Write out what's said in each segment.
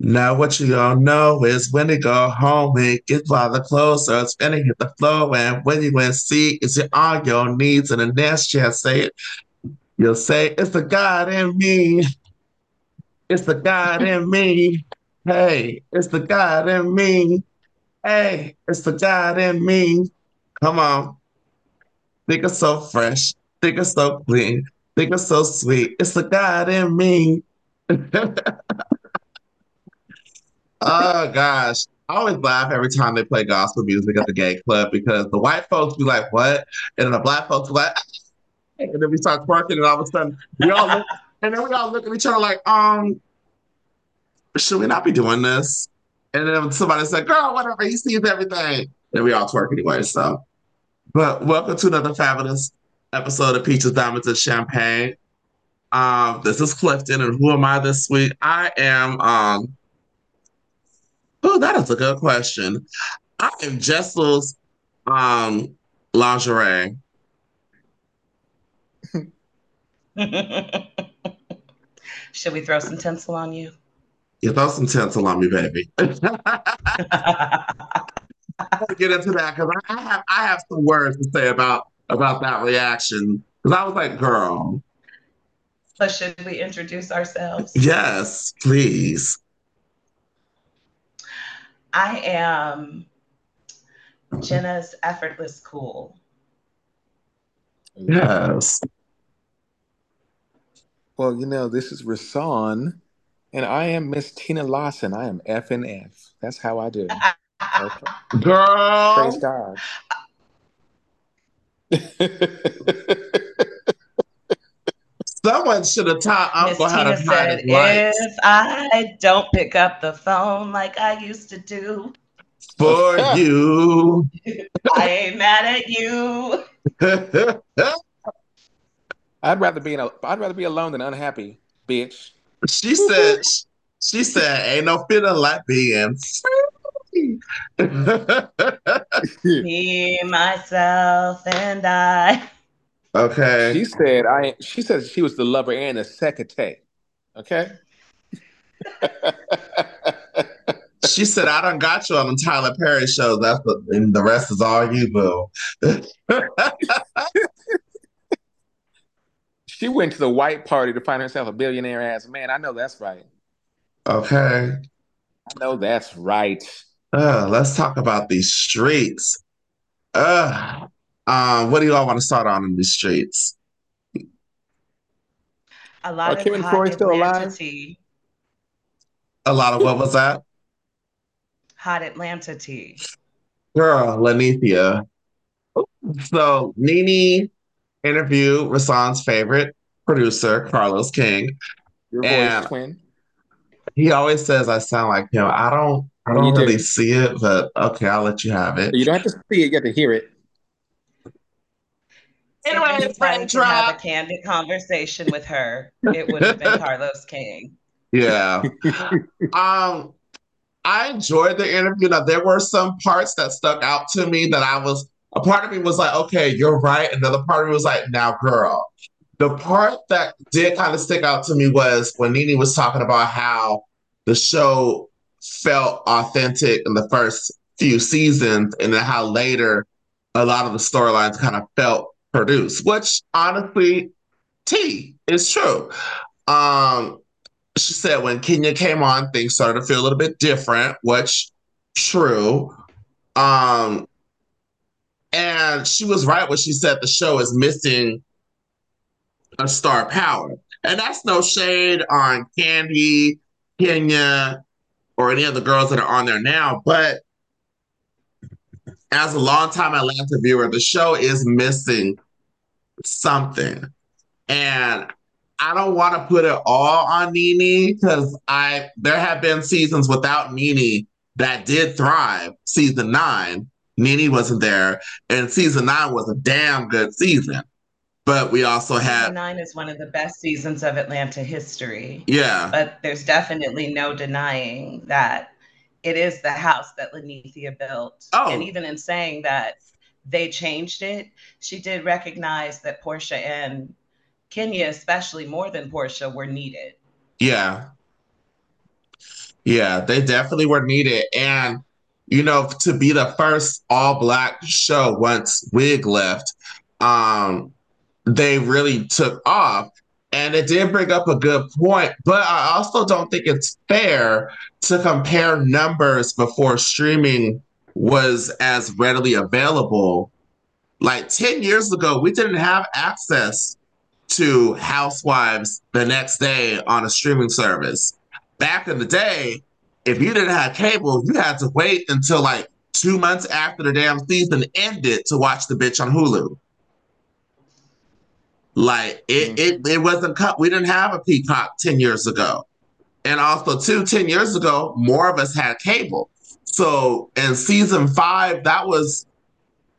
Now what you all know is when they go home, it gets farther closer. It's gonna hit the floor, and when you win see is it on your knees, and the next chance say it, you'll say it's the God in me. It's the God in me. Hey, it's the God in me. Hey, it's the God in me. Come on. Think it's so fresh. Think it's so clean. Think it's so sweet. It's the God in me. Oh gosh. I always laugh every time they play gospel music at the gay club because the white folks be like, what? And then the black folks be like, and then we start twerking, and all of a sudden we all look, and then we all look at each other like, um, should we not be doing this? And then somebody said, girl, whatever, he sees everything. And we all twerk anyway. So, but welcome to another fabulous episode of Peaches, Diamonds, and Champagne. Um, this is Clifton, and who am I this week? I am um Oh, that is a good question. I am Jessel's um lingerie. Should we throw some tinsel on you? You throw some tinsel on me, baby. get into that because I have I have some words to say about about that reaction because I was like, girl. So should we introduce ourselves? Yes, please. I am Jenna's effortless cool. Yes. Well, you know, this is Rasan, and I am Miss Tina Lawson. I am F and F. That's how I do. Okay. Girl. Praise God. Someone should have taught Uncle how to said, If I don't pick up the phone like I used to do, for you, I ain't mad at you. I'd rather be in a, I'd rather be alone than unhappy, bitch. She said. She said, "Ain't no feeling like being free." Me, myself, and I. Okay. She said I she said she was the lover and the secretary. Okay. she said, I done got you on the Tyler Perry show. That's the and the rest is all you, boo. she went to the white party to find herself a billionaire ass man. I know that's right. Okay. I know that's right. Uh, let's talk about these streets. Uh, um, what do you all want to start on in the streets? A lot Are of Kevin hot still alive? Tea. A lot of what was that? Hot Atlanta tea. Girl, Linnethia. So Nene interviewed Rasan's favorite producer, Carlos King. Your voice twin. He always says I sound like him. I don't I don't really do. see it, but okay, I'll let you have it. You don't have to see it, you have to hear it. Anyway, friend to have a candid conversation with her, it would have been Carlos King. Yeah. um, I enjoyed the interview. Now there were some parts that stuck out to me that I was a part of me was like, okay, you're right. Another part of me was like, now girl. The part that did kind of stick out to me was when Nene was talking about how the show felt authentic in the first few seasons and then how later a lot of the storylines kind of felt produce, which honestly, T is true. Um, she said when Kenya came on, things started to feel a little bit different, which true. Um, and she was right when she said the show is missing a star power. And that's no shade on Kandi, Kenya, or any of the girls that are on there now. But as a longtime Atlanta viewer, the show is missing something. And I don't want to put it all on Nene because I there have been seasons without Nene that did thrive. Season nine, Nene wasn't there, and season nine was a damn good season. But we also had season nine is one of the best seasons of Atlanta history. Yeah, but there's definitely no denying that it is the house that Linnethia built. Oh. And even in saying that they changed it, she did recognize that Porsha and Kenya, especially more than Porsha, were needed. Yeah. Yeah, they definitely were needed. And, you know, to be the first all black show once Wig left, um, they really took off. And it did bring up a good point, but I also don't think it's fair to compare numbers before streaming was as readily available. Like 10 years ago, we didn't have access to Housewives the next day on a streaming service. Back in the day, if you didn't have cable, you had to wait until like two months after the damn season ended to watch the bitch on Hulu. Like it, mm-hmm. it, it wasn't cut. We didn't have a Peacock 10 years ago. And also, too, 10 years ago, more of us had cable. So in season five, that was,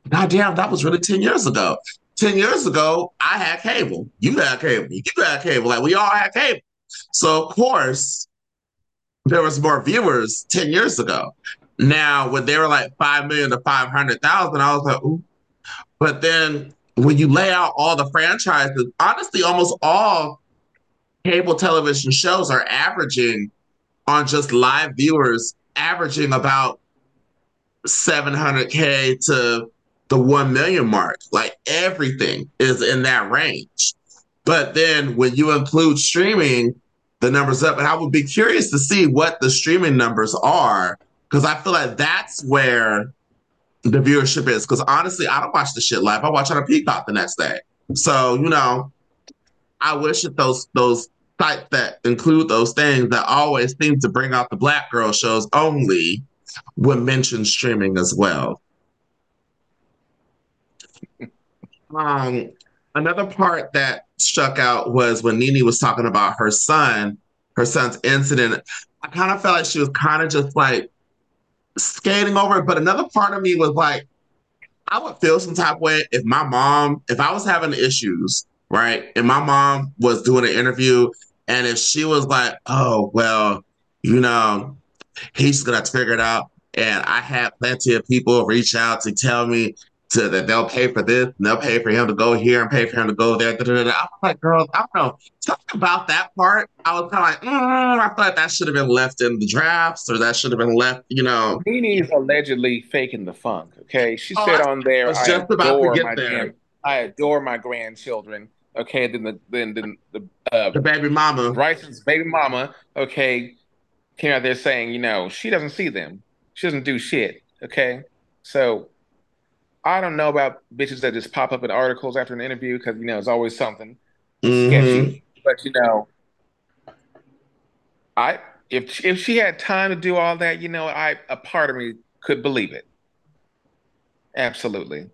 goddamn, that was really 10 years ago. 10 years ago, I had cable. You had cable. You had cable. Like we all had cable. So of course, there was more viewers 10 years ago. Now, when they were like 5 million to 500,000, I was like, ooh. But then when you lay out all the franchises, honestly, almost all cable television shows are averaging on just live viewers, averaging about 700K to the 1 million mark. Like everything is in that range. But then when you include streaming, the numbers up. And I would be curious to see what the streaming numbers are because I feel like that's where the viewership is. Because honestly, I don't watch the shit live. I watch on a Peacock the next day. So you know, I wish that those those sites that include those things that always seem to bring out the black girl shows only would mention streaming as well. Um, another part that struck out was when Nene was talking about her son, her son's incident. I kind of felt like she was kind of just like skating over it. But another part of me was like, I would feel some type of way if my mom, if I was having issues, right? And my mom was doing an interview, and if she was like, oh, well, you know, he's gonna figure it out. And I had plenty of people reach out to tell me to that they'll pay for this and they'll pay for him to go here and pay for him to go there. Da, da, da. I was like, girls, I don't know. Talking about that part, I was kind of like, mm, I thought that should have been left in the drafts or that should have been left, you know. Nene's allegedly faking the funk. Okay. She oh, said on there, I, was just about to get there. Grand, I adore my grandchildren. Okay. Then the then the the, uh, the baby mama. Bryce's baby mama, okay, came out there saying, you know, she doesn't see them. She doesn't do shit. Okay. So I don't know about bitches that just pop up in articles after an interview because you know it's always something mm-hmm. sketchy. But you know, I if if she had time to do all that, you know, I a part of me could believe it. Absolutely.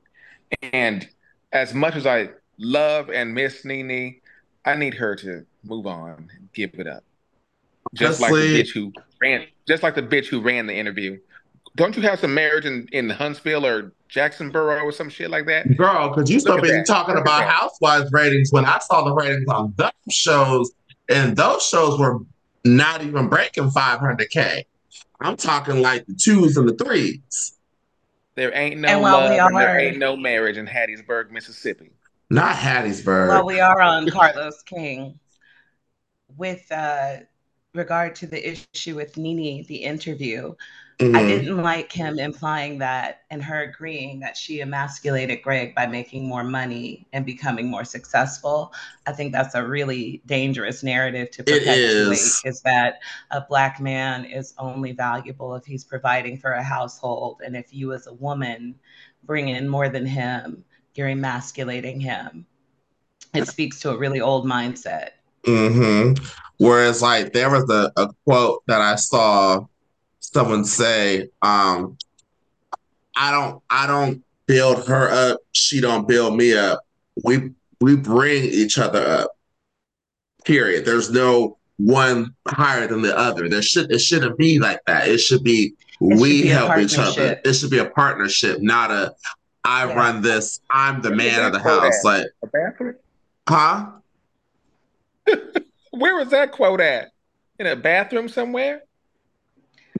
And as much as I love and miss Nene, I need her to move on, give it up. Just like the bitch who ran, just like the bitch who ran the interview. Don't you have some marriage in, in Huntsville or Jacksonboro or some shit like that. Girl, because you still been talking about Housewives ratings when I saw the ratings on those shows, and those shows were not even breaking 500K. I'm talking like the twos and the threes. There ain't no love are, and there ain't no marriage in Hattiesburg, Mississippi. Not Hattiesburg. Well, we are on Carlos King. With uh, regard to the issue with Nene, the interview, Mm-hmm. I didn't like him implying that and her agreeing that she emasculated Greg by making more money and becoming more successful. I think that's a really dangerous narrative to perpetuate is. is that a black man is only valuable if he's providing for a household. And if you as a woman bring in more than him, you're emasculating him. It speaks to a really old mindset. Mm-hmm. Whereas, like, there was a, a quote that I saw someone say, um, I don't I don't build her up, she don't build me up. We we bring each other up. Period. There's no one higher than the other. There should it shouldn't be like that. It should be it we should be help each other. It should be a partnership, not a I yeah. run this, I'm the man of the house. At? Like a bathroom? Huh? Where was that quote at? In a bathroom somewhere?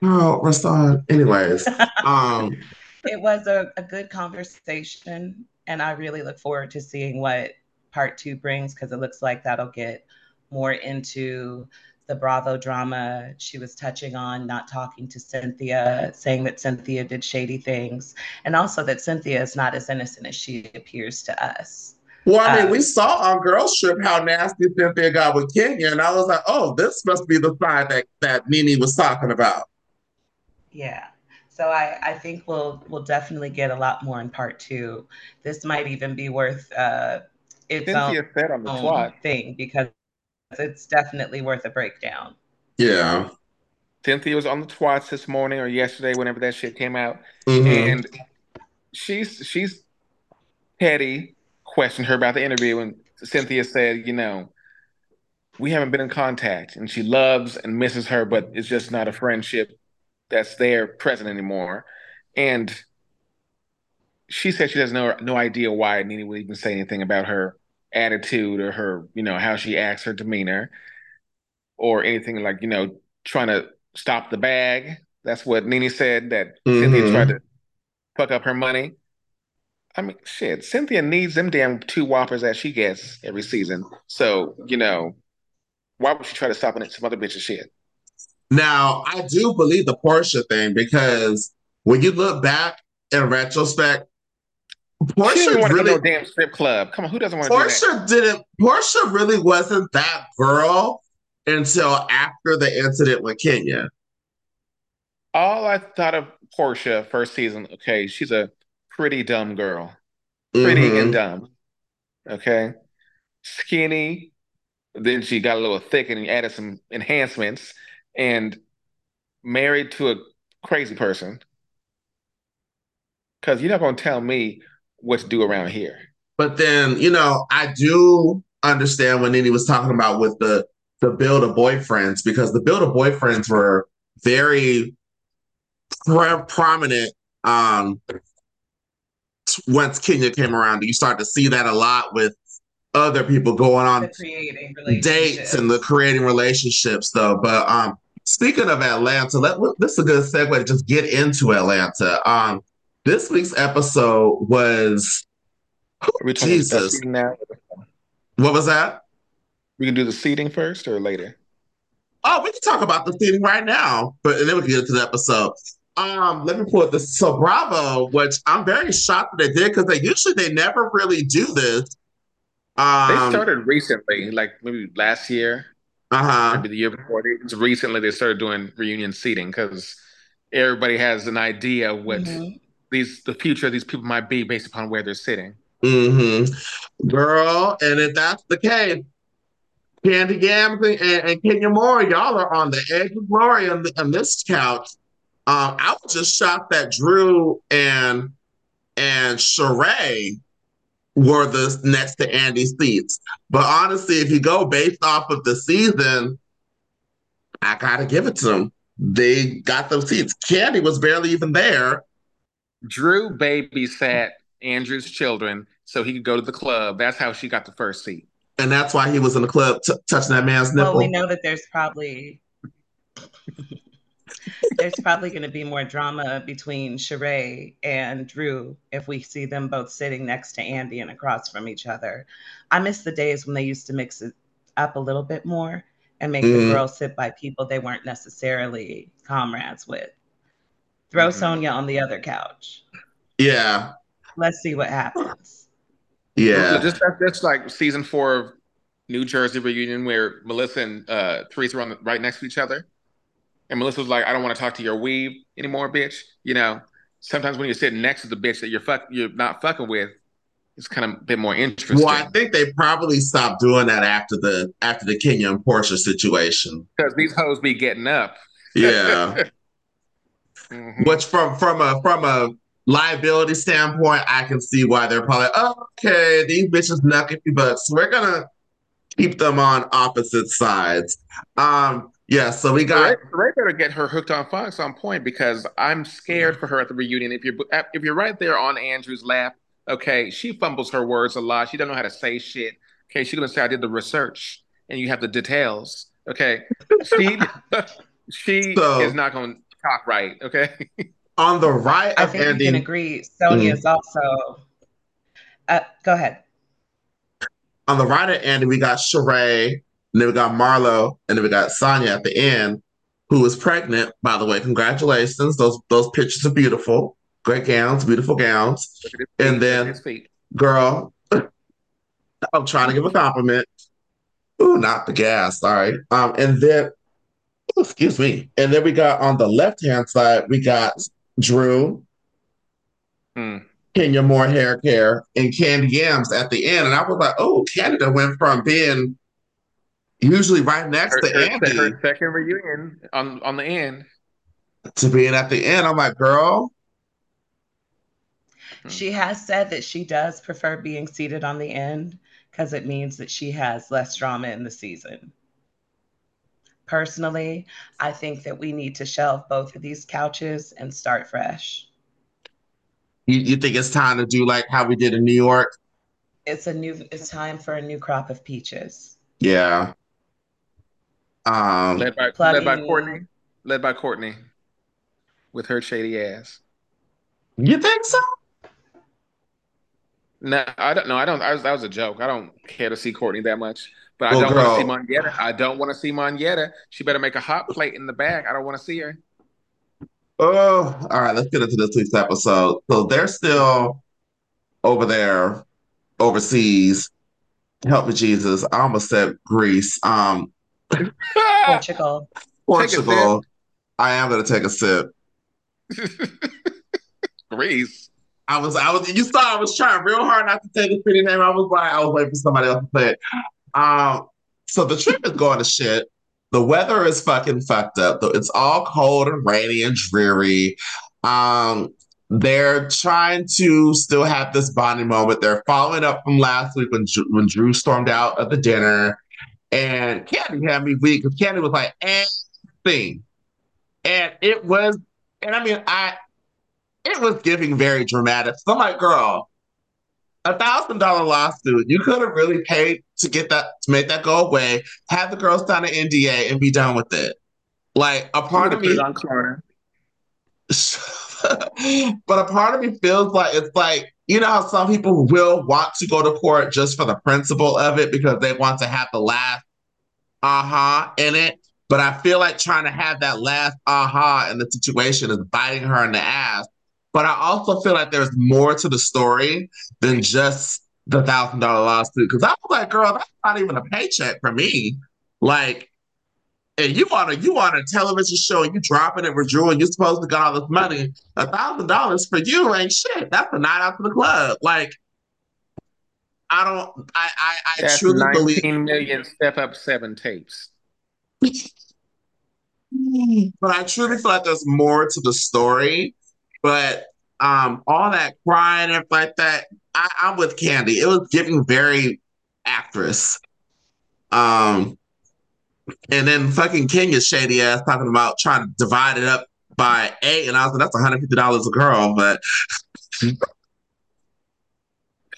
Girl, Rasan. Anyways, um, it was a, a good conversation, and I really look forward to seeing what part two brings because it looks like that'll get more into the Bravo drama. She was touching on not talking to Cynthia, saying that Cynthia did shady things, and also that Cynthia is not as innocent as she appears to us. Well, I mean, um, we saw on Girls Trip how nasty Cynthia got with Kenya, and I was like, oh, this must be the side that, that NeNe was talking about. Yeah. So I, I think we'll we'll definitely get a lot more in part two. This might even be worth uh, its Cynthia own, said on the own thing because it's definitely worth a breakdown. Yeah. Cynthia was on the twats this morning or yesterday, whenever that shit came out, mm-hmm. and she's she's petty. Questioned her about the interview, and Cynthia said, "You know, we haven't been in contact, and she loves and misses her, but it's just not a friendship that's there present anymore." And she said she has no no idea why NeNe would even say anything about her attitude or her, you know, how she acts, her demeanor, or anything like, you know, trying to stop the bag. That's what NeNe said that mm-hmm. Cynthia tried to fuck up her money. I mean, shit, Cynthia needs them damn two whoppers that she gets every season. So, you know, why would she try to stop it some other bitch's shit? Now, I do believe the Porsha thing because when you look back in retrospect, Porsha didn't want really, to go damn strip club. Come on, who doesn't want to Porsha didn't. Porsha really wasn't that girl until after the incident with Kenya. All I thought of Porsha first season. Okay, she's a pretty dumb girl, pretty mm-hmm. and dumb. Okay, skinny. Then she got a little thick and added some enhancements, and married to a crazy person. Because you're not going to tell me what to do around here. But then, you know, I do understand when NeNe was talking about with the the build of boyfriends because the build of boyfriends were very pre- prominent um once Kenya came around. You start to see that a lot with other people going on dates and the creating relationships though. But um speaking of Atlanta, let this is a good segue to just get into Atlanta. Um this week's episode was Jesus. Now? What was that? We can do the seating first or later. Oh, we can talk about the seating right now, but and then we can get into the episode. Um, let me pull this. So Bravo, which I'm very shocked that they did because they usually they never really do this. Um, they started recently, like maybe last year, uh-huh. maybe the year before. It's recently they started doing reunion seating because everybody has an idea what mm-hmm these the future of these people might be based upon where they're sitting. Mm-hmm. Girl, and if that's the case, Kandi Gams and, and Kenya Moore, y'all are on the edge of glory on, the, on this couch. Um, I was just shocked that Drew and and Sheree were the next to Andy's seats. But honestly, if you go based off of the season, I gotta give it to them. They got those seats. Kandi was barely even there, Drew babysat Andrew's children so he could go to the club. That's how she got the first seat. And that's why he was in the club t- touching that man's nipple. Well, we know that there's probably there's probably going to be more drama between Sheree and Drew if we see them both sitting next to Andy and across from each other. I miss the days when they used to mix it up a little bit more and make mm. the girls sit by people they weren't necessarily comrades with. Throw mm-hmm. Sanya on the other couch. Yeah. Let's see what happens. Yeah. So just that's like season four of New Jersey reunion where Melissa and uh, Teresa were on the, right next to each other. And Melissa was like, I don't want to talk to your weave anymore, bitch. You know, sometimes when you're sitting next to the bitch that you're fuck you're not fucking with, it's kind of a bit more interesting. Well, I think they probably stopped doing that after the after the Kenya and Porsha situation. Because these hoes be getting up. Yeah. Mm-hmm. Which from from a from a liability standpoint, I can see why they're probably okay. These bitches knucking bucks. We're gonna keep them on opposite sides. Um, yeah. So we got. Ray better get her hooked on Fox on point because I'm scared for her at the reunion. If you're if you're right there on Andrew's lap, okay, she fumbles her words a lot. She doesn't know how to say shit. Okay, she's gonna say I did the research, and you have the details. Okay, she she so, is not gonna talk right. Okay. On the right I think Andy, we can agree. Sanya is mm. also. Uh, go ahead. On the right of Andy, we got Sheree And then we got Marlo, and then we got Sanya at the end, who was pregnant. By the way, congratulations. Those those pictures are beautiful. Great gowns, beautiful gowns. And then, girl, I'm trying to give a compliment. Ooh, not the gas. Sorry. Um, and then, oh, excuse me. And then we got on the left hand side, we got Drew, hmm. Kenya Moore hair care, and Kandi Yams at the end. And I was like, oh, Canada went from being usually right next her, to her, Andy. Her second reunion on on the end to being at the end. I'm like, girl. Hmm. She has said that she does prefer being seated on the end because it means that she has less drama in the season. Personally, I think that we need to shelve both of these couches and start fresh. You, you think it's time to do like how we did in New York? It's a new it's time for a new crop of peaches. Yeah. Um led by, led by Courtney. Led by Courtney with her shady ass. You think so? No, I don't know. I don't. I was, that was a joke. I don't care to see Courtney that much. But I oh, don't want to see Monyetta. I don't want to see Monyetta. She better make a hot plate in the back. I don't want to see her. Oh, all right. Let's get into this week's episode. So they're still over there, overseas. Help me, Jesus. I almost said Greece. Um, Portugal. Portugal. I am going to take a sip. Greece. I was, I was, you saw I was trying real hard not to take a pretty name. I was like, I was waiting for somebody else to say it. Um, so the trip is going to shit. The weather is fucking fucked up. Though It's all cold and rainy and dreary. Um, they're trying to still have this bonding moment. They're following up from last week when when Drew stormed out of the dinner, and Kandi had me weak because Kandi was like, anything, and it was, and I mean, I it was giving very dramatic. So I'm like, girl, a thousand dollar lawsuit. You could have really paid to get that to make that go away. Have the girls sign an NDA and be done with it. Like a part of me, on but a part of me feels like it's like you know how some people will want to go to court just for the principle of it because they want to have the last aha uh-huh in it. But I feel like trying to have that last aha uh-huh in the situation is biting her in the ass but I also feel like there's more to the story than just the thousand dollar lawsuit. Because I was like, girl, that's not even a paycheck for me. Like, and you want to you want a television show and you dropping it with Drew and you're supposed to get all this money. A thousand dollars for you ain't shit. That's a night out to the club. Like, I don't. I I, I That's truly 19 believe. million step up seven tapes. but I truly feel like there's more to the story but um, all that crying and like that, I, I'm with Kandi. It was giving very actress. Um, and then fucking Kenya's shady ass talking about trying to divide it up by eight, and I was like, that's one hundred fifty dollars a girl, but.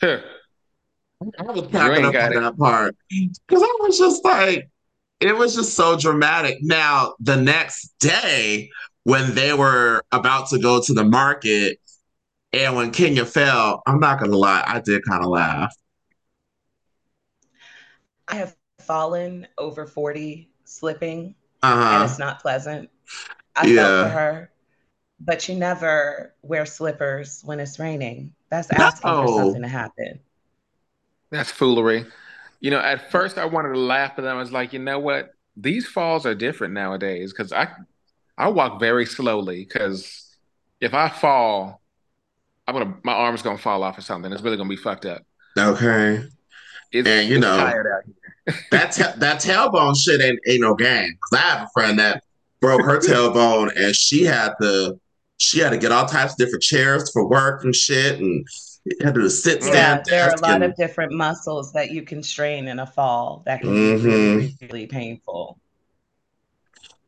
I was cracking up on that part because I was just like, it was just so dramatic. Now the next day, when they were about to go to the market and when Kenya fell, I'm not gonna lie, I did kind of laugh. I have fallen over 40 slipping uh-huh. and it's not pleasant. I yeah. felt for her. But you never wear slippers when it's raining. That's asking no. for something to happen. That's foolery. You know, at first I wanted to laugh, but then I was like, you know what? These falls are different nowadays because I I walk very slowly because if I fall, I'm gonna my arm's gonna fall off or something. It's really gonna be fucked up. Okay. It's, and you know that te- that tailbone shit ain't ain't no game. Cause I have a friend that broke her tailbone and she had to she had to get all types of different chairs for work and shit and had to sit stand. Yeah, there are a lot and, of different muscles that you can strain in a fall that can mm-hmm. be really, painful.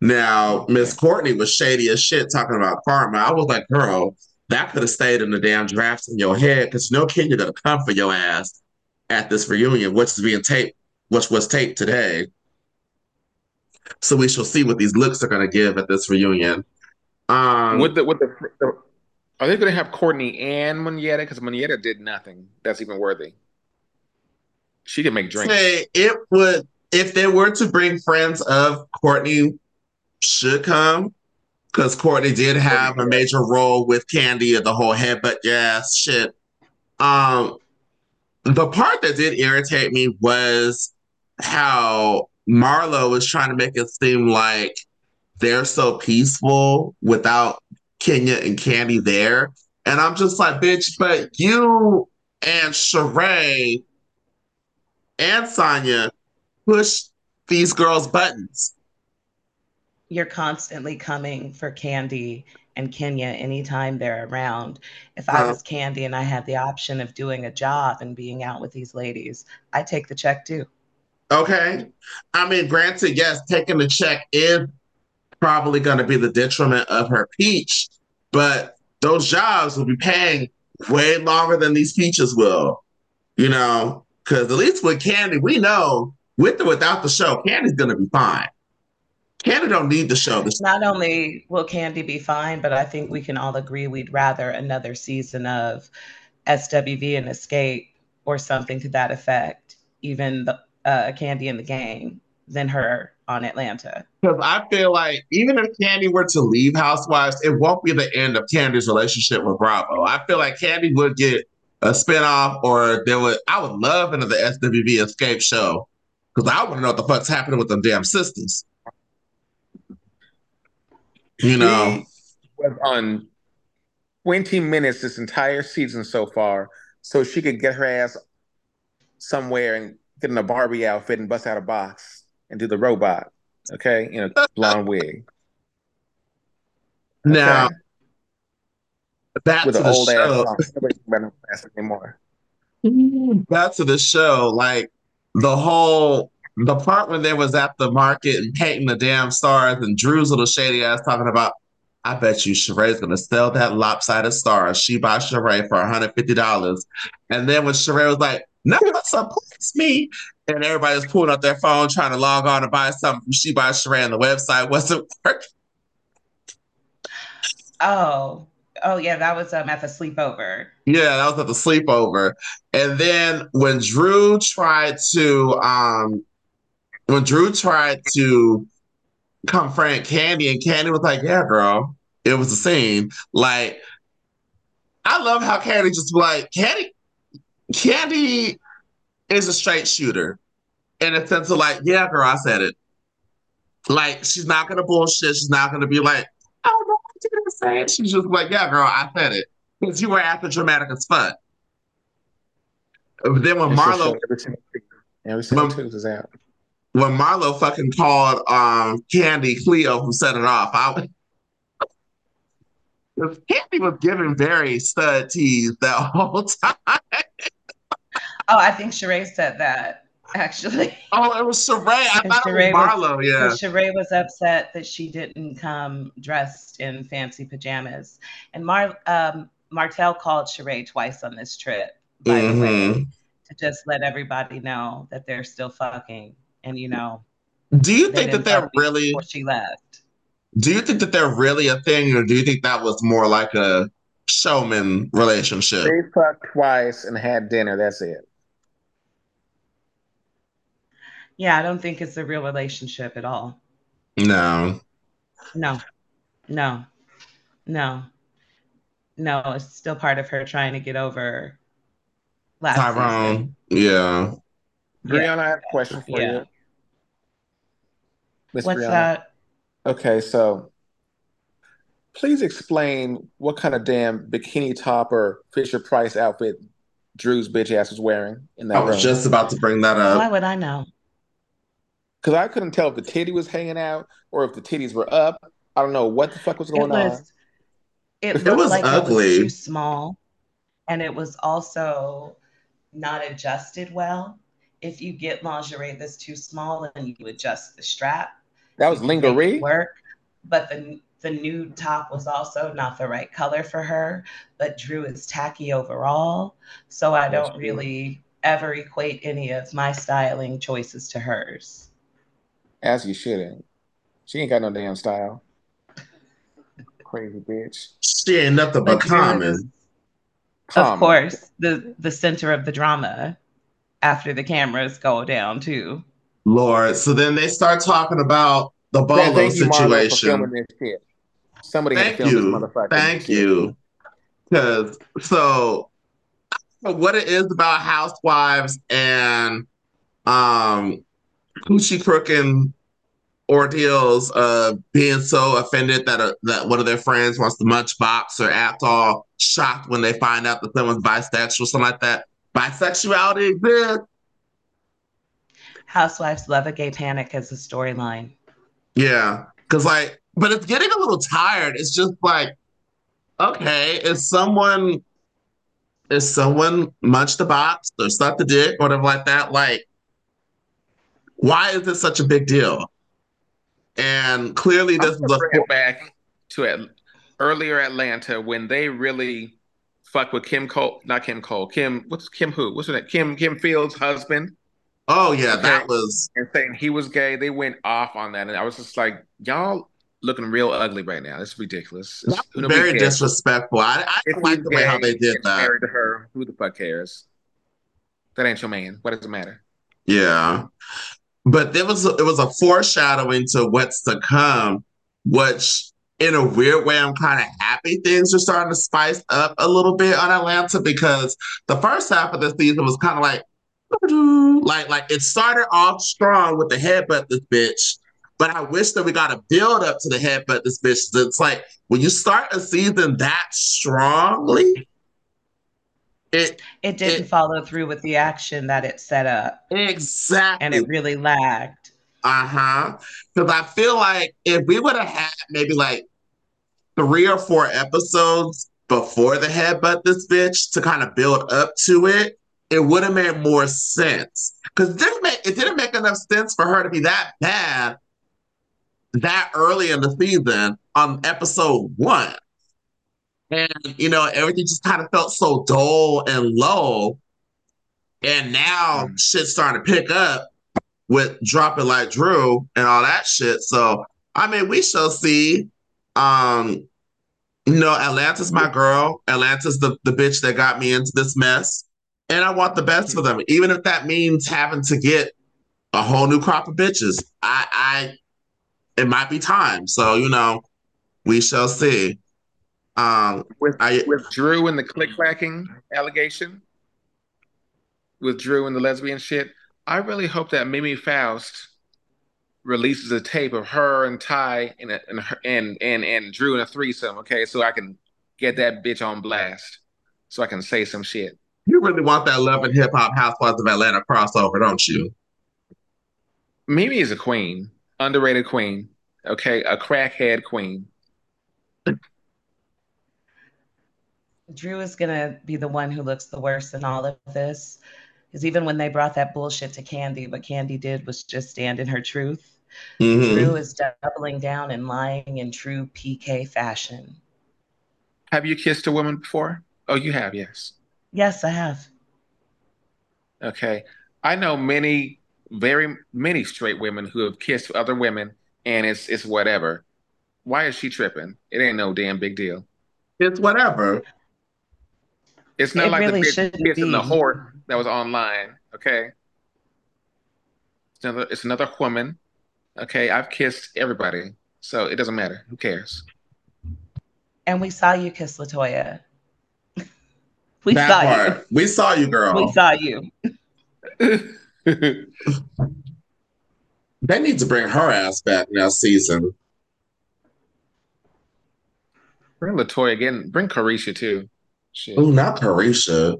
Now, Miss Courtney was shady as shit talking about karma. I was like, girl, that could have stayed in the damn drafts in your head because no kid gonna come for your ass at this reunion, which is being taped, which was taped today. So we shall see what these looks are gonna give at this reunion. Um, with the with the, are they gonna have Courtney and Monyetta? Because Monyetta did nothing that's even worthy. She can make drinks. Say it would if they were to bring friends of Courtney, should come because Courtney did have a major role with Kandi and the whole headbutt gas shit. Um, the part that did irritate me was how Marlo was trying to make it seem like they're so peaceful without Kenya and Kandi there. And I'm just like, bitch, but you and Sheree and Sanya push these girls' buttons. You're constantly coming for Kandi and Kenya anytime they're around. If I uh-huh. was Kandi and I had the option of doing a job and being out with these ladies, I take the check too. Okay. I mean, granted, yes, taking the check is probably going to be the detriment of her peach, but those jobs will be paying way longer than these peaches will, you know, because at least with Kandi, we know with or without the show, Kandi's going to be fine. Kandi don't need the show. Not only will Kandi be fine, but I think we can all agree we'd rather another season of SWV and Xscape or something to that effect, even the uh, Kandi in the game, than her on Atlanta. Because I feel like even if Kandi were to leave Housewives, it won't be the end of Kandi's relationship with Bravo. I feel like Kandi would get a spinoff, or there would. I would love another SWV Xscape show because I want to know what the fuck's happening with them damn sisters. You know, was on 20 minutes this entire season so far, so she could get her ass somewhere and get in a Barbie outfit and bust out a box and do the robot. Okay, in a blonde wig. Okay. Now, back With to the show. anymore. Back to the show, like the whole the part when they was at the market and painting the damn stars and Drew's little shady ass talking about, I bet you Sheree's gonna sell that lopsided star. She bought Sheree for $150. And then when Sheree was like, no, supports me. And everybody was pulling up their phone trying to log on to buy something from She Sheree and the website wasn't working. Oh, oh yeah, that was um at the sleepover. Yeah, that was at the sleepover. And then when Drew tried to um when Drew tried to confront Kandi, and Kandi was like, Yeah, girl, it was a scene. Like I love how Kandi just like Kandi Kandi is a straight shooter in a sense of like, yeah, girl, I said it. Like, she's not gonna bullshit. She's not gonna be like, oh no, I didn't say it. She's just like, yeah, girl, I said it. Because you were after dramatic as fuck. Then when Marlo every single when, is out. When Marlo fucking called um Kandi Cleo who set it off, I Kandi was giving very stud tease that whole time. Oh, I think Sheree said that actually. Oh, it was Sheree. I thought Sheree it was Marlo. Was, yeah. Sheree was upset that she didn't come dressed in fancy pajamas, and Mar um, Martell called Sheree twice on this trip. By mm-hmm. the way, mm-hmm. to just let everybody know that they're still fucking, and you know. Do you think that they're really? Before she left. Do you think that they're really a thing, or do you think that was more like a showman relationship? They fucked twice and had dinner. That's it. Yeah, I don't think it's a real relationship at all. No. No. No. No. No, it's still part of her trying to get over last Tyrone. Season. Yeah. Brianna, I have a question for yeah. you. Ms. What's Brianna. that? Okay, so please explain what kind of damn bikini top or Fisher Price outfit Drew's bitch ass was wearing in that I was room. just about to bring that up. Why would I know? Because I couldn't tell if the titty was hanging out or if the titties were up. I don't know what the fuck was going it was, on. It it was like ugly. it was too small, and it was also not adjusted well. If you get lingerie that's too small and you adjust the strap, that was lingerie work. But the the nude top was also not the right color for her. But Drew is tacky overall, so I don't really ever equate any of my styling choices to hers. As you shouldn't. She ain't got no damn style. Crazy bitch. She ain't nothing but, but common. Of course, the the center of the drama after the cameras go down too. Lord. So then they start talking about the Bolo situation. Somebody thank you. Thank you. Because so what it is about housewives and um coochie crooking ordeals of being so offended that a, that one of their friends wants to munch box or act all shocked when they find out that someone's bisexual, something like that. Bisexuality exists. Housewives love a gay panic as a storyline. Yeah, because like, but it's getting a little tired. It's just like, okay, is someone is someone munched the box or sucked the dick or whatever like that? Like, why is this such a big deal? And clearly, this is a back to it earlier Atlanta when they really fuck with Kim Cole, not Kim Cole, Kim. What's Kim? Who? What's her name? Kim Kim Fields' husband. Oh yeah, that was and saying he was gay. They went off on that, and I was just like, y'all looking real ugly right now. It's ridiculous. It's, very disrespectful. I, I don't like the way how they did that. Married to her, who the fuck cares? That ain't your man. What does it matter? Yeah, but there was it was a foreshadowing to what's to come, which in a weird way, I'm kind of happy things are starting to spice up a little bit on Atlanta because the first half of the season was kind of like, like, like it started off strong with the headbutt this bitch, but I wish that we got a build up to the headbutt this bitch. It's like when you start a season that strongly, it it didn't it, follow through with the action that it set up exactly, and it really lagged. Uh huh. Because I feel like if we would have had maybe like three or four episodes before the headbutt this bitch to kind of build up to it, it would have made more sense. Because it didn't make it didn't make enough sense for her to be that bad that early in the season on episode one. And you know, everything just kind of felt so dull and low. And now mm. shit's starting to pick up with dropping like Drew and all that shit. So I mean, we shall see. Um, you know, Atlanta's my girl. Atlanta's the, the bitch that got me into this mess. And I want the best for them, even if that means having to get a whole new crop of bitches. I, I, it might be time. So you know, we shall see. Um, with I, with Drew and the click clacking allegation, with Drew and the lesbian shit, I really hope that Mimi Faust releases a tape of her and Ty and and and and, and Drew in a threesome, okay, so I can get that bitch on blast, so I can say some shit. You really want that Love and Hip Hop Housewives of Atlanta crossover, don't you? Mimi is a queen, underrated queen, okay, a crackhead queen. Drew is gonna be the one who looks the worst in all of this. Because even when they brought that bullshit to Kandi, what Kandi did was just stand in her truth. Mm-hmm. Drew is doubling down and lying in true PK fashion. Have you kissed a woman before? Oh, you have, yes. Yes, I have. Okay. I know many, very many straight women who have kissed other women and it's it's whatever. Why is she tripping? It ain't no damn big deal. It's whatever. It's not it like really the bitch kissing the horse that was online. Okay. It's another, it's another woman. Okay. I've kissed everybody. So it doesn't matter. Who cares? And we saw you kiss Latoya. we that saw part. you. We saw you, girl. We saw you. they need to bring her ass back next season. Bring Latoya again. Bring Caresha too. Oh, not Caresha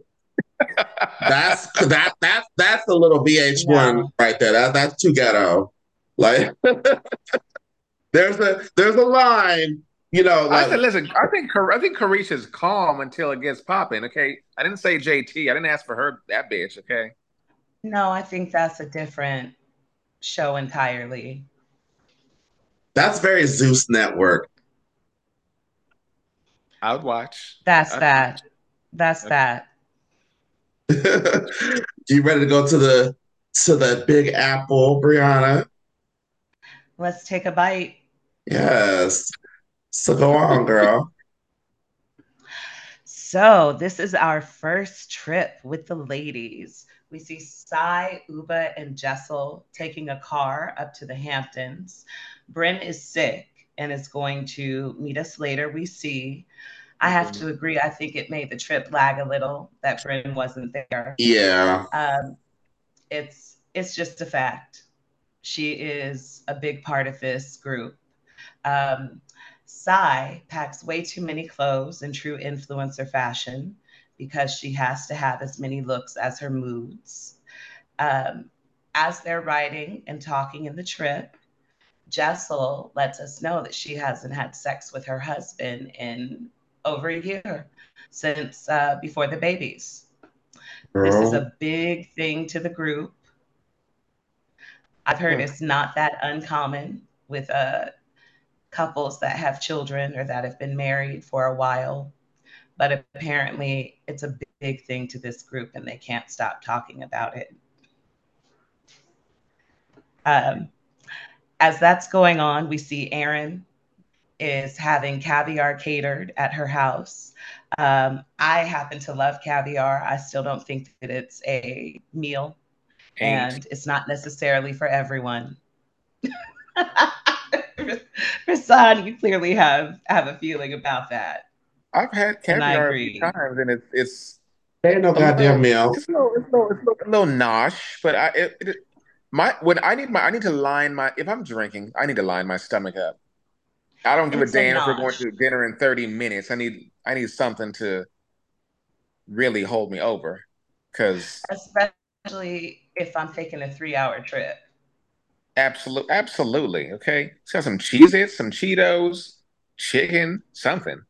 that's that that that's a little VH1 yeah. right there. That that's too ghetto. Like there's a there's a line, you know. Like, I said, listen, I think I think Caresha's calm until it gets popping. Okay, I didn't say JT. I didn't ask for her that bitch. Okay. No, I think that's a different show entirely. That's very Zeus Network. I would watch. That's I'd that. Watch. That's that. you ready to go to the to the Big Apple, Brianna? Let's take a bite. Yes. So go on, girl. so this is our first trip with the ladies. we see Sai, Ubah, and Jessel taking a car up to the Hamptons. Brynn is sick and is going to meet us later. We see. I have mm-hmm. to agree. I think it made the trip lag a little that Brynn wasn't there. Yeah. Um, it's it's just a fact. She is a big part of this group. Um, Sai packs way too many clothes in true influencer fashion because she has to have as many looks as her moods. Um, as they're writing and talking in the trip, Jessel lets us know that she hasn't had sex with her husband in over a year since uh, before the babies. Girl. This is a big thing to the group. I've heard it's not that uncommon with uh, couples that have children or that have been married for a while. But apparently, it's a big thing to this group and they can't stop talking about it. Um, as that's going on, we see Erin is having caviar catered at her house. Um, I happen to love caviar. I still don't think that it's a meal, Ain't. and it's not necessarily for everyone. Rasan, you clearly have have a feeling about that. I've had caviar a few times, and it's it's ain't no goddamn meal. It's a little, it's a little, it's a little, a little nosh, but I it, it, my when I need my I need to line my if I'm drinking, I need to line my stomach up. I don't give it's a damn a if we're going to dinner in 30 minutes. I need I need something to really hold me over. Cause especially if I'm taking a three hour trip. Absolutely absolutely. Okay. It's got some Cheez-Its, some Cheetos, chicken, something.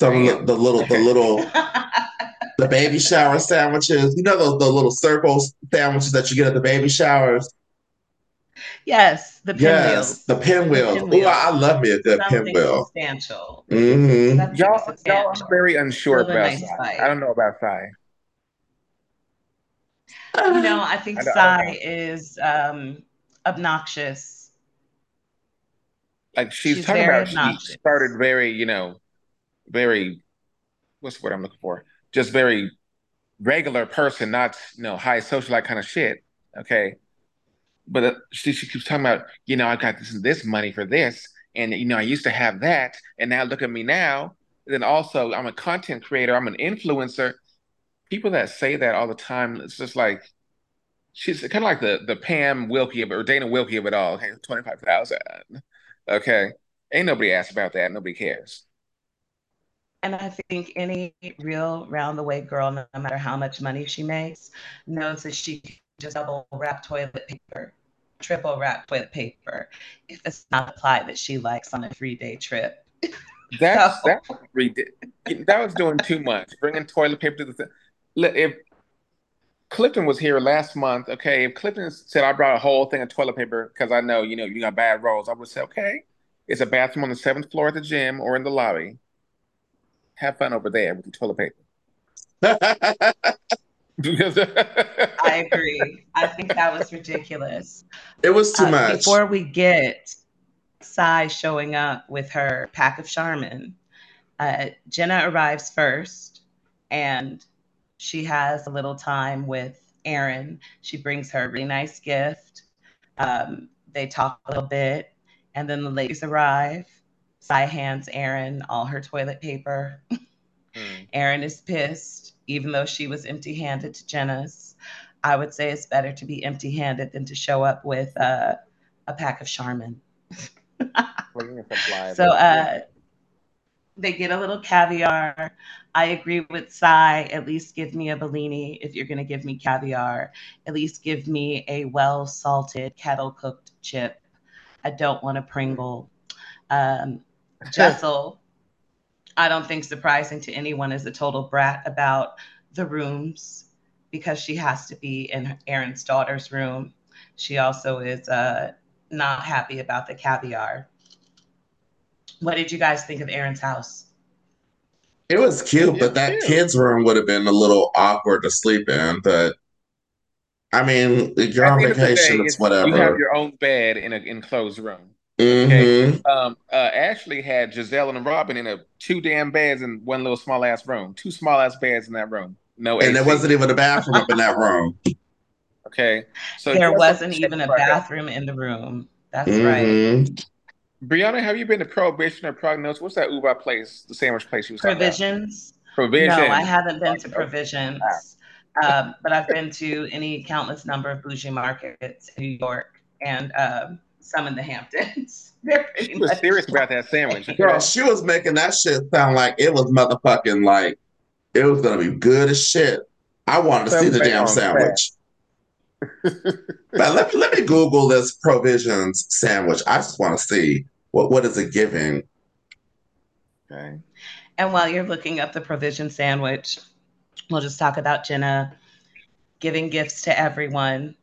Some the, the little the little the baby shower sandwiches. You know those the little circle sandwiches that you get at the baby showers. Yes, the pinwheels. Yes, the pinwheels. Oh, I love me a good Something pinwheel. Substantial. Mm-hmm. Y'all, y'all, I'm very unsure about nice Sai. I don't know about Sai. You know, I think I Sai is um, obnoxious. Like she's, she's talking about, obnoxious. she started very, you know, very. What's the word I'm looking for? Just very regular person, not you know high socialite kind of shit. Okay, but uh, she, she keeps talking about you know I got this this money for this, and you know I used to have that, and now look at me now. And then also I'm a content creator, I'm an influencer. People that say that all the time, it's just like she's kind of like the the Pam Wilkie of or Dana Wilkey of it all. Okay, twenty five thousand. Okay, ain't nobody asked about that. Nobody cares. And I think any real round the way girl, no matter how much money she makes, knows that she can just double wrap toilet paper, triple wrap toilet paper if it's not a ply that she likes on a three day trip. That's so. that's that was doing too much. Bringing toilet paper to the th- if Clifton was here last month, okay, if Clifton said I brought a whole thing of toilet paper because I know you know you got bad rolls, I would say okay, it's a bathroom on the seventh floor at the gym or in the lobby have fun over there with the toilet paper. I agree. I think that was ridiculous. It was too uh, much. Before we get Sai showing up with her pack of Charmin, uh, Jenna arrives first and she has a little time with Erin. She brings her a really nice gift. Um, they talk a little bit, and then the ladies arrive. Sai hands Erin all her toilet paper. Mm. Erin is pissed, even though she was empty handed to Jenna's. I would say it's better to be empty handed than to show up with uh, a pack of Charmin. so uh, they get a little caviar. I agree with Sai. At least give me a Bellini if you're going to give me caviar. At least give me a well salted, kettle cooked chip. I don't want a Pringle. Um, Jessel, I don't think surprising to anyone, is a total brat about the rooms because she has to be in Erin's daughter's room. She also is uh, not happy about the caviar. What did you guys think of Erin's house? It was cute, but that kid's room would have been a little awkward to sleep in. But I mean, you're on vacation, it's whatever. You have your own bed in an enclosed room. Mm-hmm. Okay. Um, uh, Ashley had Gizelle and Robin in a two damn beds in one little small ass room. Two small ass beds in that room. No, and AC. there wasn't even a bathroom up in that room. Okay, so there wasn't even a bathroom in the room. That's mm-hmm. right. Brianna, have you been to Prohibition or Prognosis? What's that Uber place, the sandwich place you was talking about? Provisions. Provisions. No, I haven't been to Provisions, um, but I've been to any countless number of bougie markets in New York and um, some in the Hamptons. she was serious about that sandwich. Girl, she was making that shit sound like it was motherfucking like it was gonna be good as shit. I wanted to see the damn sandwich. but let me let me Google this provisions sandwich. I just want to see what what is it giving. Okay. And while you're looking up the provision sandwich, we'll just talk about Jenna giving gifts to everyone,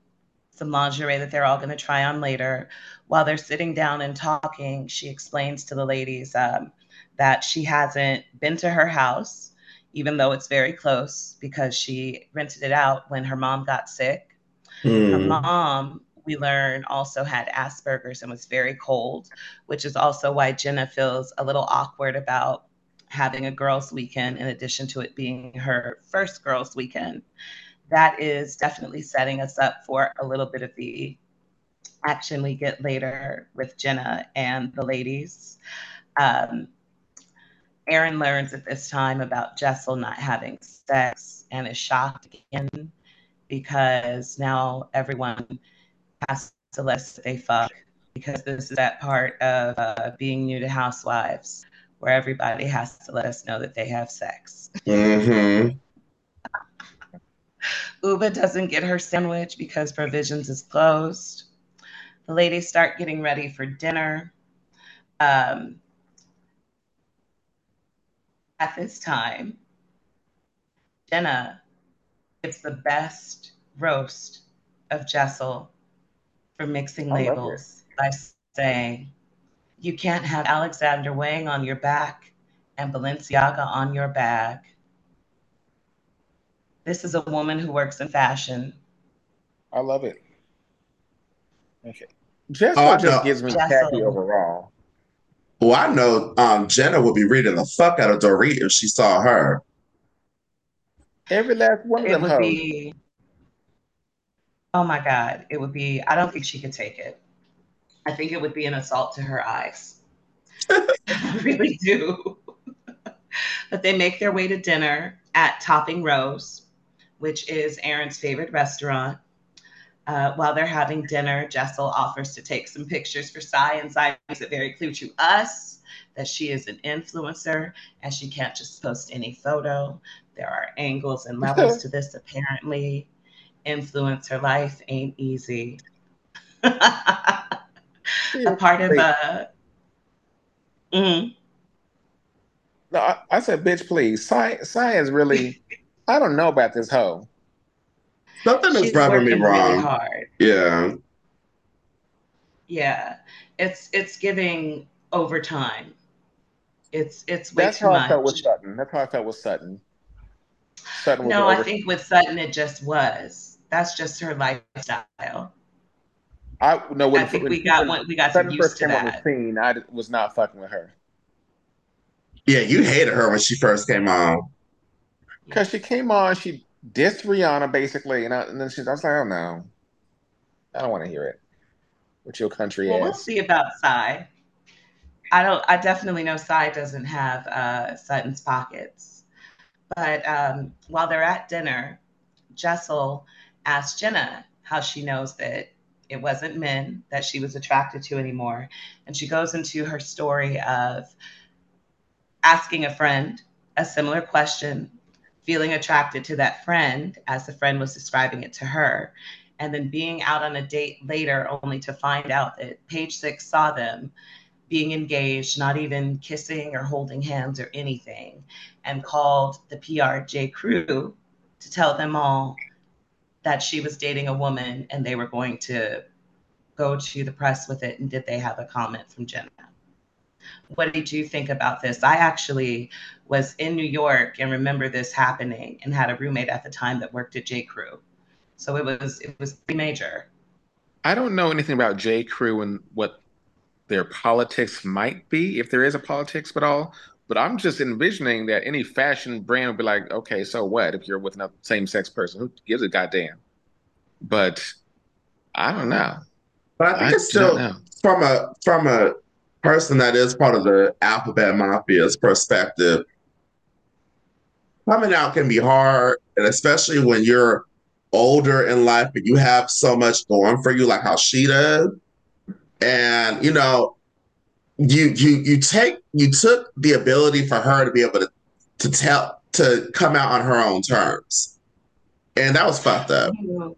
some lingerie that they're all going to try on later. While they're sitting down and talking, she explains to the ladies um, that she hasn't been to her house, even though it's very close, because she rented it out when her mom got sick Mm. Her hmm. mom, we learn, also had Asperger's and was very cold, which is also why Jenna feels a little awkward about having a girls' weekend in addition to it being her first girls' weekend. That is definitely setting us up for a little bit of the action we get later with Jenna and the ladies. Um, Erin learns at this time about Jessel not having sex and is shocked again because now everyone has to let us say fuck because this is that part of uh, being new to housewives where everybody has to let us know that they have sex. Mm-hmm. Ubah doesn't get her sandwich because Provisions is closed. The ladies start getting ready for dinner. Um, at this time, Jenna gives the best roast of Jessel for mixing labels by saying, you can't have Alexander Wang on your back and Balenciaga on your bag. This is a woman who works in fashion. I love it. Okay. Jessel oh, just gives me happy overall. Well, I know um, Jenna would be reading the fuck out of Dorit if she saw her. Every last one of it them. would be. Oh my God! It would be. I don't think she could take it. I think it would be an assault to her eyes. I really do. but they make their way to dinner at Topping Rose, which is Erin's favorite restaurant. Uh, while they're having dinner, Jessel offers to take some pictures for Sai, and Sai makes it very clear to us that she is an influencer and she can't just post any photo. There are angles and levels to this, apparently. Influencer life ain't easy. a part of uh mm-hmm. No, I, I, said, bitch, please. Science, science really I don't know about this hoe. Something is rubbing me wrong. Really hard. Yeah. Yeah. It's it's giving overtime. It's it's way That's too how much. I felt with Sutton. That's how I felt with Sutton. Sutton no, I think with Sutton it just was. That's just her lifestyle. I no. When, I think when, we got when, we got Sutton used first to came that. on the scene. I was not fucking with her. Yeah, you hated her when she first came on. Because she came on, she dissed Rihanna basically, and, I, and then she's I was like, oh no, I don't want to hear it. With your country well, ass. We'll see about Sai. I don't. I definitely know Sai doesn't have uh, Sutton's pockets. But um, while they're at dinner, Jessel asks Jenna how she knows that it wasn't men that she was attracted to anymore. And she goes into her story of asking a friend a similar question, feeling attracted to that friend as the friend was describing it to her, and then being out on a date later only to find out that page six saw them being engaged, not even kissing or holding hands or anything, and called the PR J. Crew to tell them all that she was dating a woman and they were going to go to the press with it. And did they have a comment from Jenna? What did you think about this? I actually was in New York and remember this happening and had a roommate at the time that worked at J. Crew. So it was it was major. I don't know anything about J. Crew and what their politics might be, if there is a politics at all. But I'm just envisioning that any fashion brand would be like, okay, so what if you're with a same sex person? Who gives a goddamn? But I don't know. But I think I it's still from a from a person that is part of the alphabet mafia's perspective. Coming out can be hard, and especially when you're older in life, but you have so much going for you, like how she does. And you know, you you you take you took the ability for her to be able to to tell to come out on her own terms, and that was fucked up. You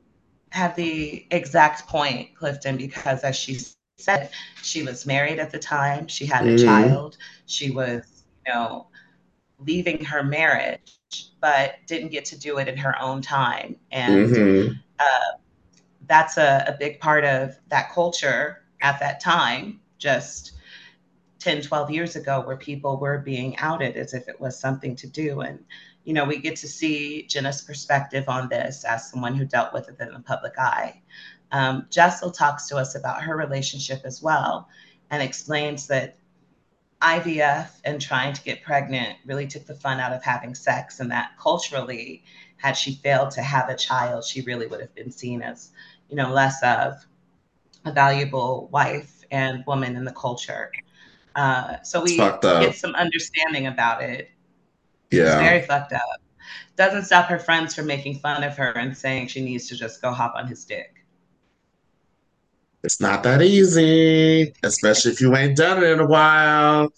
have the exact point, Clifton, because as she said, she was married at the time, she had a mm-hmm. child, she was you know leaving her marriage, but didn't get to do it in her own time, and mm-hmm. uh, that's a, a big part of that culture at that time. Just 10, 12 years ago where people were being outed as if it was something to do. And, you know, we get to see Jenna's perspective on this as someone who dealt with it in the public eye. Um, Jessel talks to us about her relationship as well and explains that IVF and trying to get pregnant really took the fun out of having sex, and that culturally, had she failed to have a child, she really would have been seen as, you know, less of a valuable wife and woman in the culture. Uh, so we get some understanding about it. Yeah. It's very fucked up. Doesn't stop her friends from making fun of her and saying she needs to just go hop on his dick. It's not that easy, especially if you ain't done it in a while.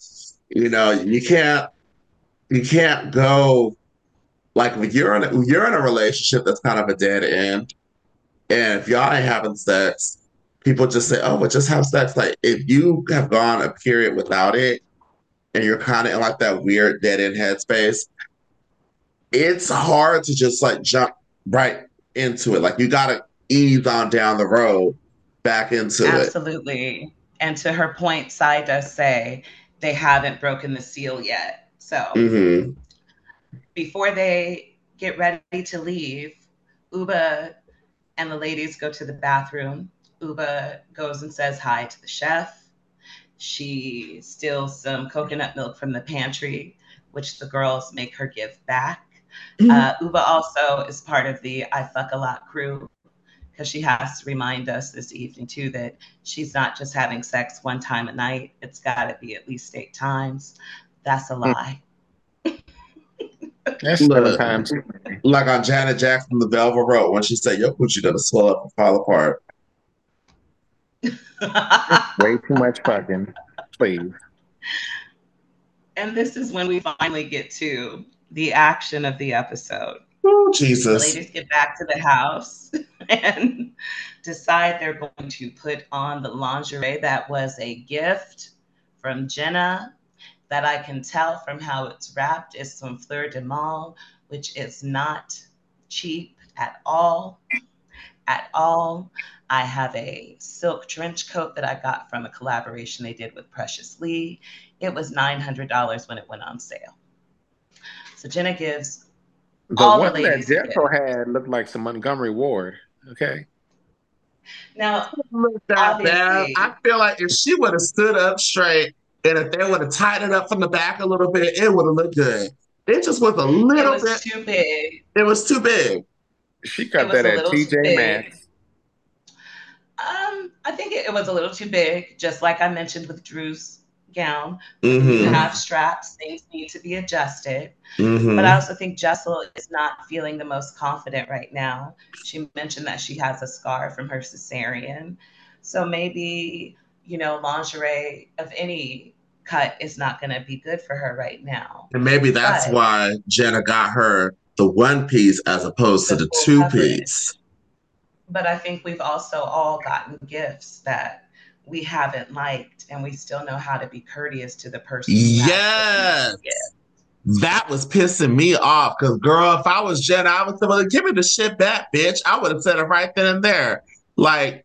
You know, you can't you can't go like if you're in a, you're in a relationship that's kind of a dead end, and if y'all ain't having sex, people just say, "Oh, but just have sex." Like if you have gone a period without it, and you're kind of in like that weird dead end headspace, it's hard to just like jump right into it. Like you got to ease on down the road back into Absolutely. it. Absolutely. And to her point, Sai does say they haven't broken the seal yet. So mm-hmm. before they get ready to leave, Ubah and the ladies go to the bathroom Ubah goes and says hi to the chef. She steals some coconut milk from the pantry, which the girls make her give back. Mm-hmm. Uh, Ubah also is part of the I Fuck a Lot crew because she has to remind us this evening too that she's not just having sex one time a night. It's got to be at least eight times. That's a mm. lie. That's Look, times. Like on Janet Jackson, the Velvet Rope, when she said, "Your coochie gonna swell up and fall apart." Way too much fucking, please. And this is when we finally get to the action of the episode. Oh, Jesus. The ladies get back to the house and decide they're going to put on the lingerie that was a gift from Jenna that I can tell from how it's wrapped is some Fleur du Mal, which is not cheap at all. At all. I have a silk trench coat that I got from a collaboration they did with Precious Lee. It was $900 when it went on sale. So Jenna gives the all one the that Jethro had looked like some Montgomery Ward. Okay. Now, I feel like if she would have stood up straight and if they would have tied it up from the back a little bit, it would have looked good. It just was a little it was bit too big. It was too big. She cut that at TJ Maxx. Um, I think it, it, was a little too big, just like I mentioned with Drew's gown. Mm-hmm. You have straps, things need to be adjusted. Mm-hmm. But I also think Jessel is not feeling the most confident right now. She mentioned that she has a scar from her cesarean. So maybe, you know, lingerie of any cut is not going to be good for her right now. And maybe that's but, why Jenna got her the one piece as opposed to the two piece but I think we've also all gotten gifts that we haven't liked, and we still know how to be courteous to the person. Yes. That was pissing me off because, girl, if I was Jenna, I would say, well, give me the shit back, bitch. I would have said it right then and there. Like,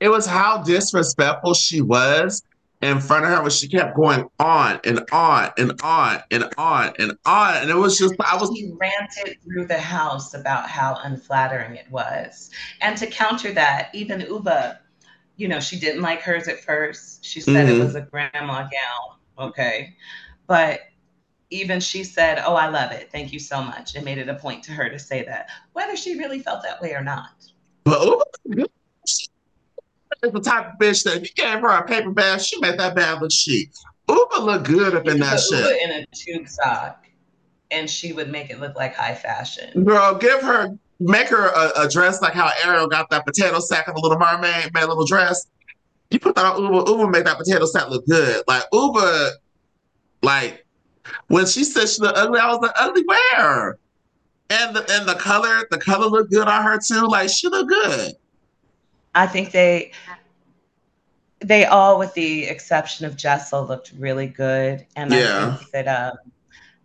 it was how disrespectful she was in front of her when she kept going on and on and on and on and on. And it was just, I was. He ranted through the house about how unflattering it was. And to counter that, even Ubah, you know, she didn't like hers at first. She said mm-hmm. it was a grandma gown. Okay. But even she said, "Oh, I love it. Thank you so much," and made it a point to her to say that, whether she really felt that way or not. But is the type of bitch that you gave her a paper bag, she made that bag look chic. Ubah look good up in that shit. Ubah in a tube sock, and she would make it look like high fashion. Girl, give her, make her a, a dress like how Ariel got that potato sack of the Little Mermaid, made a little dress. You put that on Ubah, Ubah make that potato sack look good. Like Ubah, like when she said she looked ugly, I was like, ugly where? And the and the color, the color looked good on her too. Like she looked good. I think they they all, with the exception of Jessel, looked really good. And yeah. I think that um,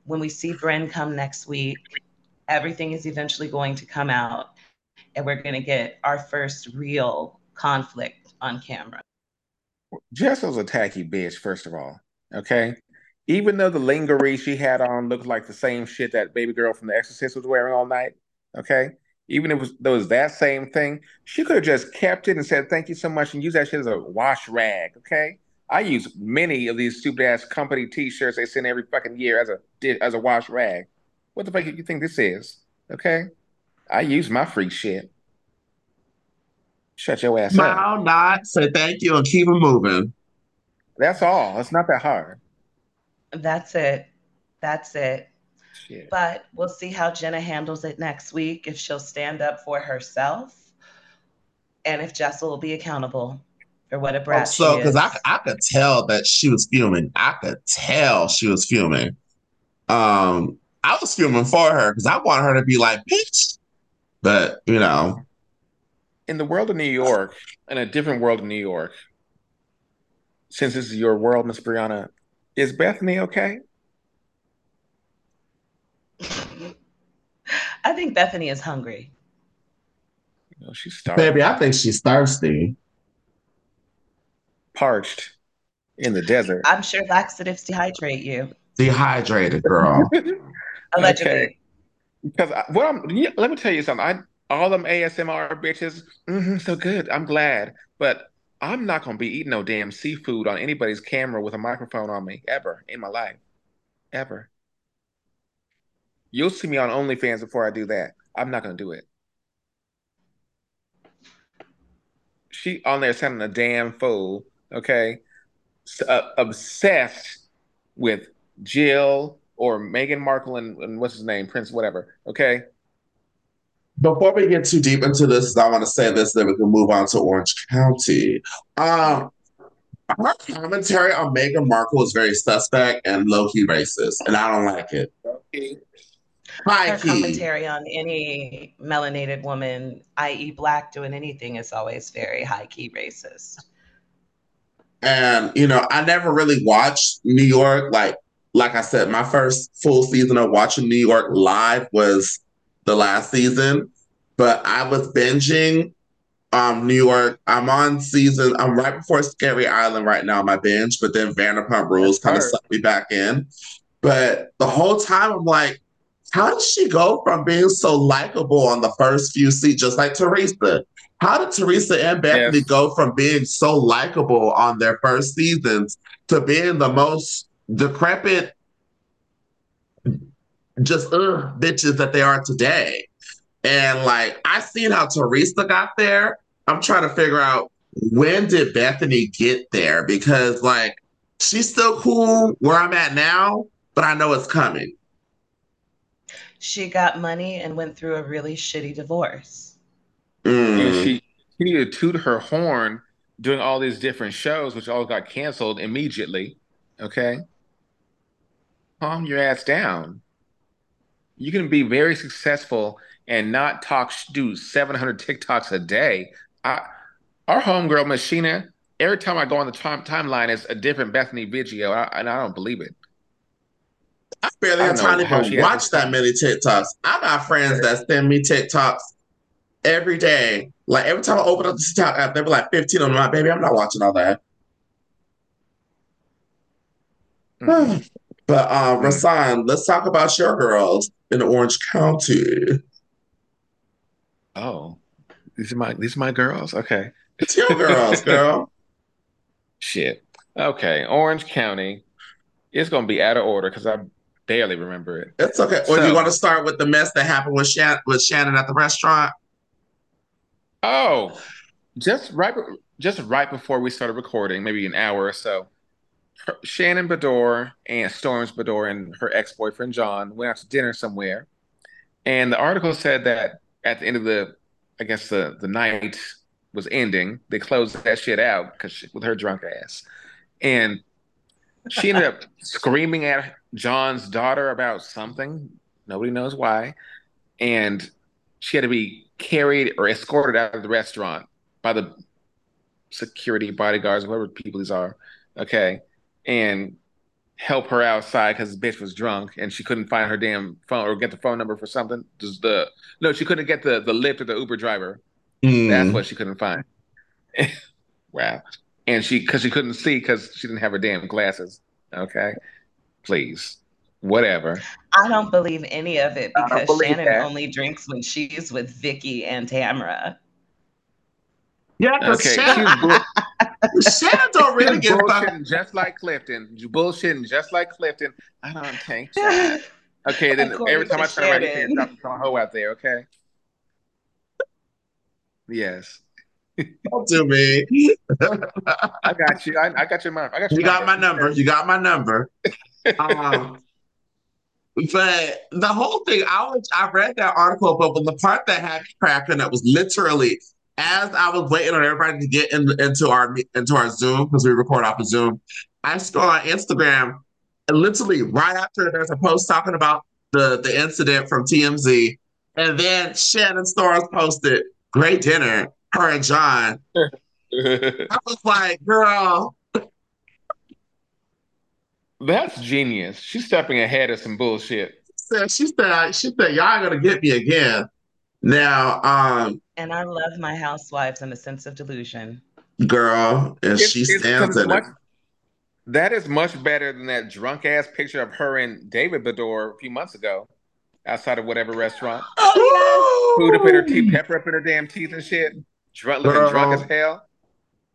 when we see Brynn come next week, everything is eventually going to come out, and we're going to get our first real conflict on camera. Jessel's a tacky bitch, first of all. Okay. Even though the lingerie she had on looked like the same shit that baby girl from The Exorcist was wearing all night. Okay even if it was, there was that same thing, she could have just kept it and said thank you so much and use that shit as a wash rag. Okay, I use many of these stupid ass company T-shirts they send every fucking year as a as a wash rag. What the fuck do you think this is? Okay, I use my free shit. Shut your ass Smile, up. Smile, not, say thank you, and keep it moving. That's all. It's not that hard. That's it. That's it. Shit. But we'll see how Jenna handles it next week, if she'll stand up for herself and if Jessel will be accountable for what a brat oh, so, because I, I could tell that she was fuming. I could tell she was fuming. Um, I was fuming for her because I want her to be like, bitch. But, you know. In the world of New York, in a different world of New York, since this is your world, Miss Brianna, is Bethany okay? I think Bethany is hungry. No, she's starving. Baby, I think she's thirsty. Parched in the desert. I'm sure laxatives dehydrate you. Dehydrated, girl. Allegedly. Okay. Because what I'm, let me tell you something. I all them ASMR bitches, mm-hmm, so good. I'm glad, but I'm not gonna be eating no damn seafood on anybody's camera with a microphone on me ever in my life, ever. You'll see me on OnlyFans before I do that. I'm not gonna do it. She on there sounding a damn fool. Okay, uh, obsessed with Jill or Meghan Markle and, and what's his name, Prince, whatever. Okay. Before we get too deep into this, I want to say this, then we can move on to Orange County. Um, her commentary on Meghan Markle is very suspect and low key racist, and I don't like it. High her key. commentary on any melanated woman, i.e., black, doing anything is always very high key racist. And you know, I never really watched New York. Like, like I said, my first full season of watching New York live was the last season. But I was binging um New York. I'm on season. I'm right before Scary Island right now. My binge, but then Vanderpump Rules kind of sucked me back in. But the whole time I'm like, how did she go from being so likable on the first few seasons, just like Teresa? How did Teresa and Bethany go from being so likable on their first seasons to being the most decrepit, just ugh, bitches that they are today? And like, I seen how Teresa got there. I'm trying to figure out when did Bethany get there because like she's still cool where I'm at now, but I know it's coming she got money and went through a really shitty divorce. Mm. And she continued to toot her horn doing all these different shows, which all got canceled immediately. Okay. Calm your ass down. You can be very successful and not talk, do 700 TikToks a day. I, our homegirl, Machina, every time I go on the time, timeline, is a different Bethany video, and I don't believe it. I barely have time to even watch that many TikToks. I got friends that send me TikToks every day. Like every time I open up the TikTok app, they be like 15 on my baby. I'm not watching all that. Mm-hmm. But um, Rasan, let's talk about your girls in Orange County. Oh, these are my these are my girls. Okay, it's your girls, girl. Shit. Okay, Orange County. It's gonna be out of order because I barely remember it. It's okay. Or so, do you want to start with the mess that happened with Shannon, with Shannon at the restaurant? Oh, just right, just right before we started recording, maybe an hour or so. Shannon Beador and Storms Beador and her ex boyfriend John went out to dinner somewhere, and the article said that at the end of the, I guess the the night was ending, they closed that shit out because with her drunk ass, and she ended up screaming at John's daughter about something. Nobody knows why. And she had to be carried or escorted out of the restaurant by the security bodyguards, whoever people these are. Okay. And help her outside because the bitch was drunk and she couldn't find her damn phone or get the phone number for something. Just the no, she couldn't get the the lift or the Uber driver. Mm. That's what she couldn't find. wow and she because she couldn't see because she didn't have her damn glasses. Okay, please, whatever. I don't believe any of it because Shannon that. only drinks when she's with Vicki and Tamra. Yeah, okay. Shannon, Shannon don't really get bullshitting just like Clifton. You bullshitting just like Clifton. I don't think so. Okay, then every time I turn around, you can't drop some hoe out there. Okay. Yes. Don't do me. I got you. I, I, got your mind. I got you. You got my number. You got my number. um, but the whole thing, I was I read that article, but the part that had me cracking that was literally as I was waiting on everybody to get in, into our into our Zoom because we record off of Zoom. I scroll on Instagram, and literally right after there's a post talking about the the incident from TMZ, and then Shannon Storms posted great dinner her and John. I was like, girl. That's genius. She's stepping ahead of some bullshit. She said, she said, y'all gonna get me again. Now, um And I love my housewives and a sense of delusion. Girl, and it's, she stands in much, it. That is much better than that drunk ass picture of her and David Beador a few months ago outside of whatever restaurant. Oh, Food up in her teeth, pepper up in her damn teeth and shit. Drunk, looking drunk as hell.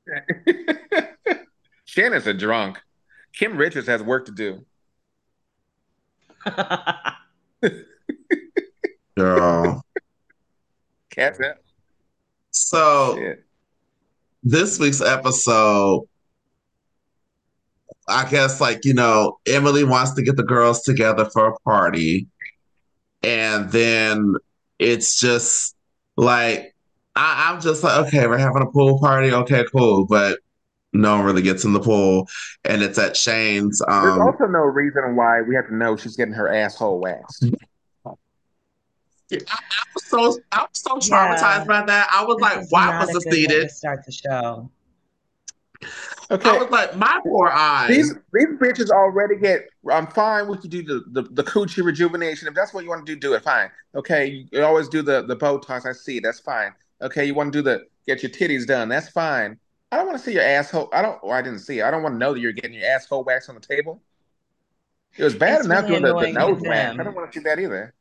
Shannon's a drunk. Kim Richards has work to do. Girl. Catch that. So Shit. this week's episode, I guess like, you know, Emily wants to get the girls together for a party. And then it's just like I, I'm just like, okay, we're having a pool party. Okay, cool. But no one really gets in the pool, and it's at Shane's. Um, There's also no reason why we have to know she's getting her asshole waxed. I, I, was so I was so traumatized yeah. by that. I was like, why was this needed? Start the show. Okay. I was like, my poor eyes. These these bitches already get. I'm fine with you do the, the the coochie rejuvenation. If that's what you want to do, do it. Fine. Okay. You always do the the Botox. I see. That's fine. Okay, you want to do the get your titties done. That's fine. I don't want to see your asshole. I don't. Well, I didn't see. It. I don't want to know that you're getting your asshole waxed on the table. It was bad it's enough really doing the, the nose wax. I don't want to see that either.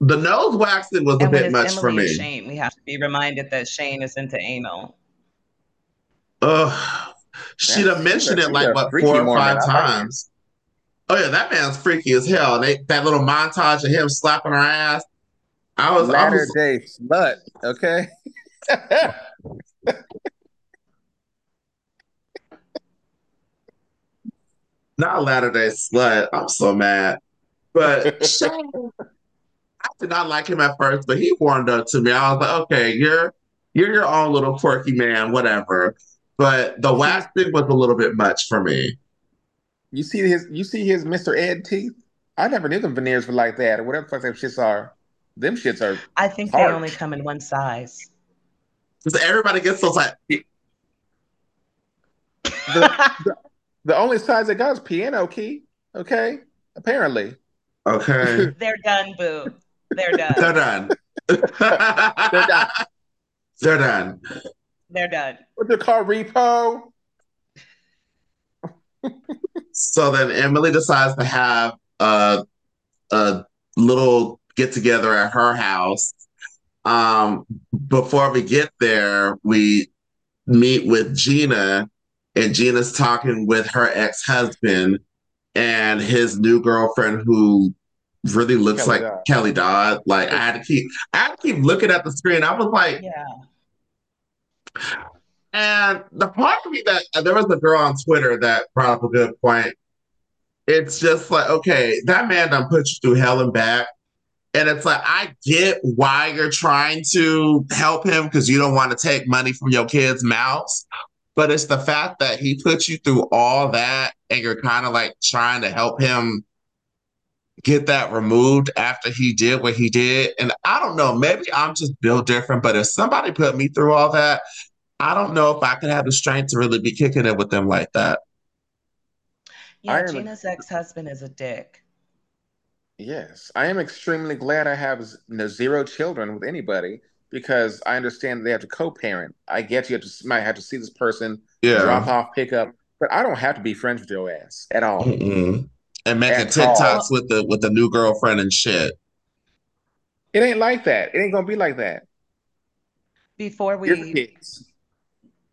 The nose waxing was and a bit much Emily for me. Shane, we have to be reminded that Shane is into anal. Ugh. She'd have mentioned it like what four or five times. Oh yeah, that man's freaky as hell. They, that little montage of him slapping her ass. I was latter I was, day slut. Okay. not latter day slut. I'm so mad. But Shane, I did not like him at first, but he warmed up to me. I was like, okay, you're you're your own little quirky man, whatever. But the last waxing was a little bit much for me. You see his you see his Mr. Ed teeth? I never knew them veneers were like that or whatever the fuck them shits are. Them shits are I think hard. they only come in one size. Because everybody gets those like the, the, the, only size they got is piano key. Okay. Apparently. Okay. They're done, boo. They're done. They're done. They're done. They're done. They're done. What's the car repo? so then Emily decides to have a, a little get together at her house um, before we get there, we meet with Gina, and Gina's talking with her ex husband. and his new girlfriend who really looks Kelly like Dodd. Kelly Dodd. Like I had to keep I had to keep looking at the screen. I was like, yeah. And the part of me that there was a girl on Twitter that brought up a good point. It's just like, okay, that man done put you through hell and back. And it's like, I get why you're trying to help him because you don't want to take money from your kids' mouths. But it's the fact that he put you through all that and you're kind of like trying to help him get that removed after he did what he did. And I don't know, maybe I'm just built different, but if somebody put me through all that, I don't know if I could have the strength to really be kicking it with them like that. Yeah, Gina's ex husband is a dick. Yes, I am extremely glad I have zero children with anybody because I understand they have to co-parent. I get you have to might have to see this person, yeah. drop off, pick up, but I don't have to be friends with your ass at all. Mm-mm. And making at TikToks all. with the with the new girlfriend and shit. It ain't like that. It ain't gonna be like that. Before we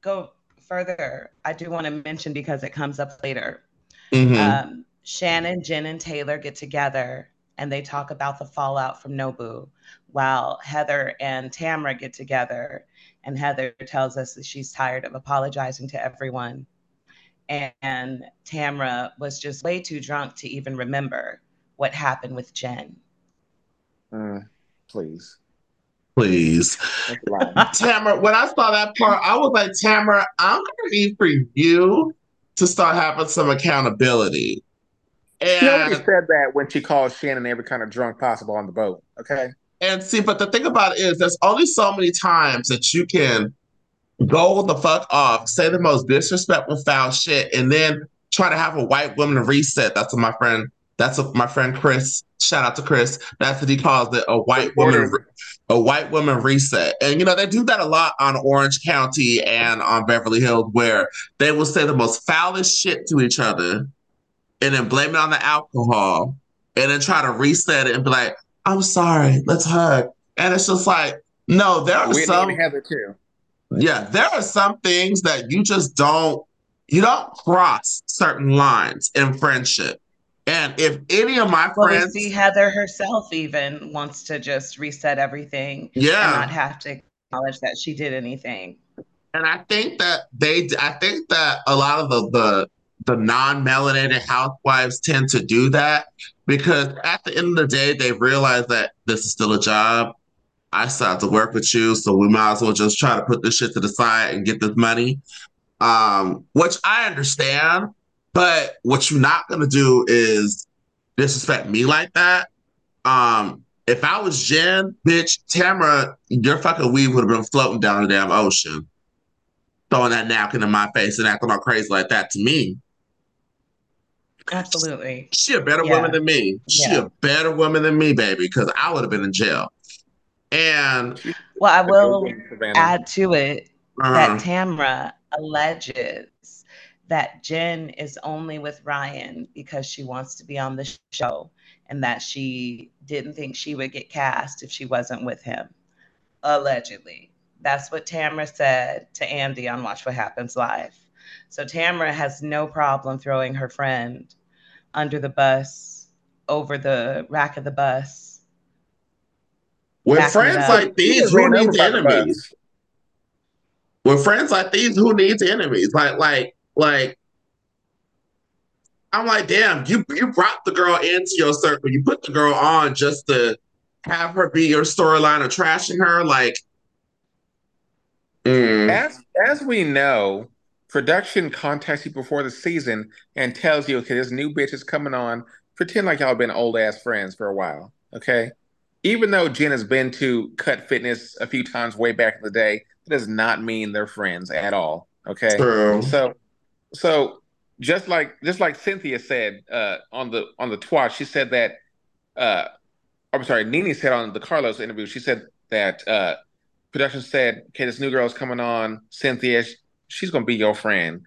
go further, I do want to mention because it comes up later. Mm-hmm. Um, Shannon, Jen, and Taylor get together and they talk about the fallout from Nobu, while Heather and Tamra get together. And Heather tells us that she's tired of apologizing to everyone. And Tamra was just way too drunk to even remember what happened with Jen. Uh, please. Please. Tamra, when I saw that part, I was like, Tamra, I'm going to need for you to start having some accountability. And, she already said that when she called Shannon every kind of drunk possible on the boat. Okay. And see, but the thing about it is, there's only so many times that you can go the fuck off, say the most disrespectful, foul shit, and then try to have a white woman reset. That's what my friend. That's what my friend Chris. Shout out to Chris. That's what he calls it, a white woman, a white woman reset. And you know they do that a lot on Orange County and on Beverly Hills, where they will say the most foulest shit to each other and then blame it on the alcohol and then try to reset it and be like, I'm sorry, let's hug. And it's just like, no, there are we some have it too. Yeah, there are some things that you just don't you don't cross certain lines in friendship. And if any of my well, friends see Heather herself even wants to just reset everything yeah. and not have to acknowledge that she did anything. And I think that they I think that a lot of the the the non-melanated housewives tend to do that because at the end of the day they realize that this is still a job i still have to work with you so we might as well just try to put this shit to the side and get this money um, which i understand but what you're not going to do is disrespect me like that um, if i was jen bitch tamra your fucking weed would have been floating down the damn ocean throwing that napkin in my face and acting all crazy like that to me Absolutely. She a better yeah. woman than me. She yeah. a better woman than me, baby, because I would have been in jail. And well, I will add to it uh-huh. that Tamra alleges that Jen is only with Ryan because she wants to be on the show and that she didn't think she would get cast if she wasn't with him. Allegedly. That's what Tamra said to Andy on Watch What Happens Live. So Tamra has no problem throwing her friend under the bus, over the rack of the bus. With friends like these, who needs enemies? With friends like these, who needs enemies? Like, like, like. I'm like, damn, you you brought the girl into your circle. You put the girl on just to have her be your storyline of trashing her. Like, mm. as as we know, production contacts you before the season and tells you, okay, this new bitch is coming on. Pretend like y'all been old ass friends for a while, okay? Even though Jen has been to Cut Fitness a few times way back in the day, it does not mean they're friends at all. Okay. True. So, so just like just like Cynthia said uh, on the on the twat, she said that. Uh, I'm sorry, Nene said on the Carlos interview, she said that uh, production said, "Okay, this new girl is coming on, Cynthia she's gonna be your friend.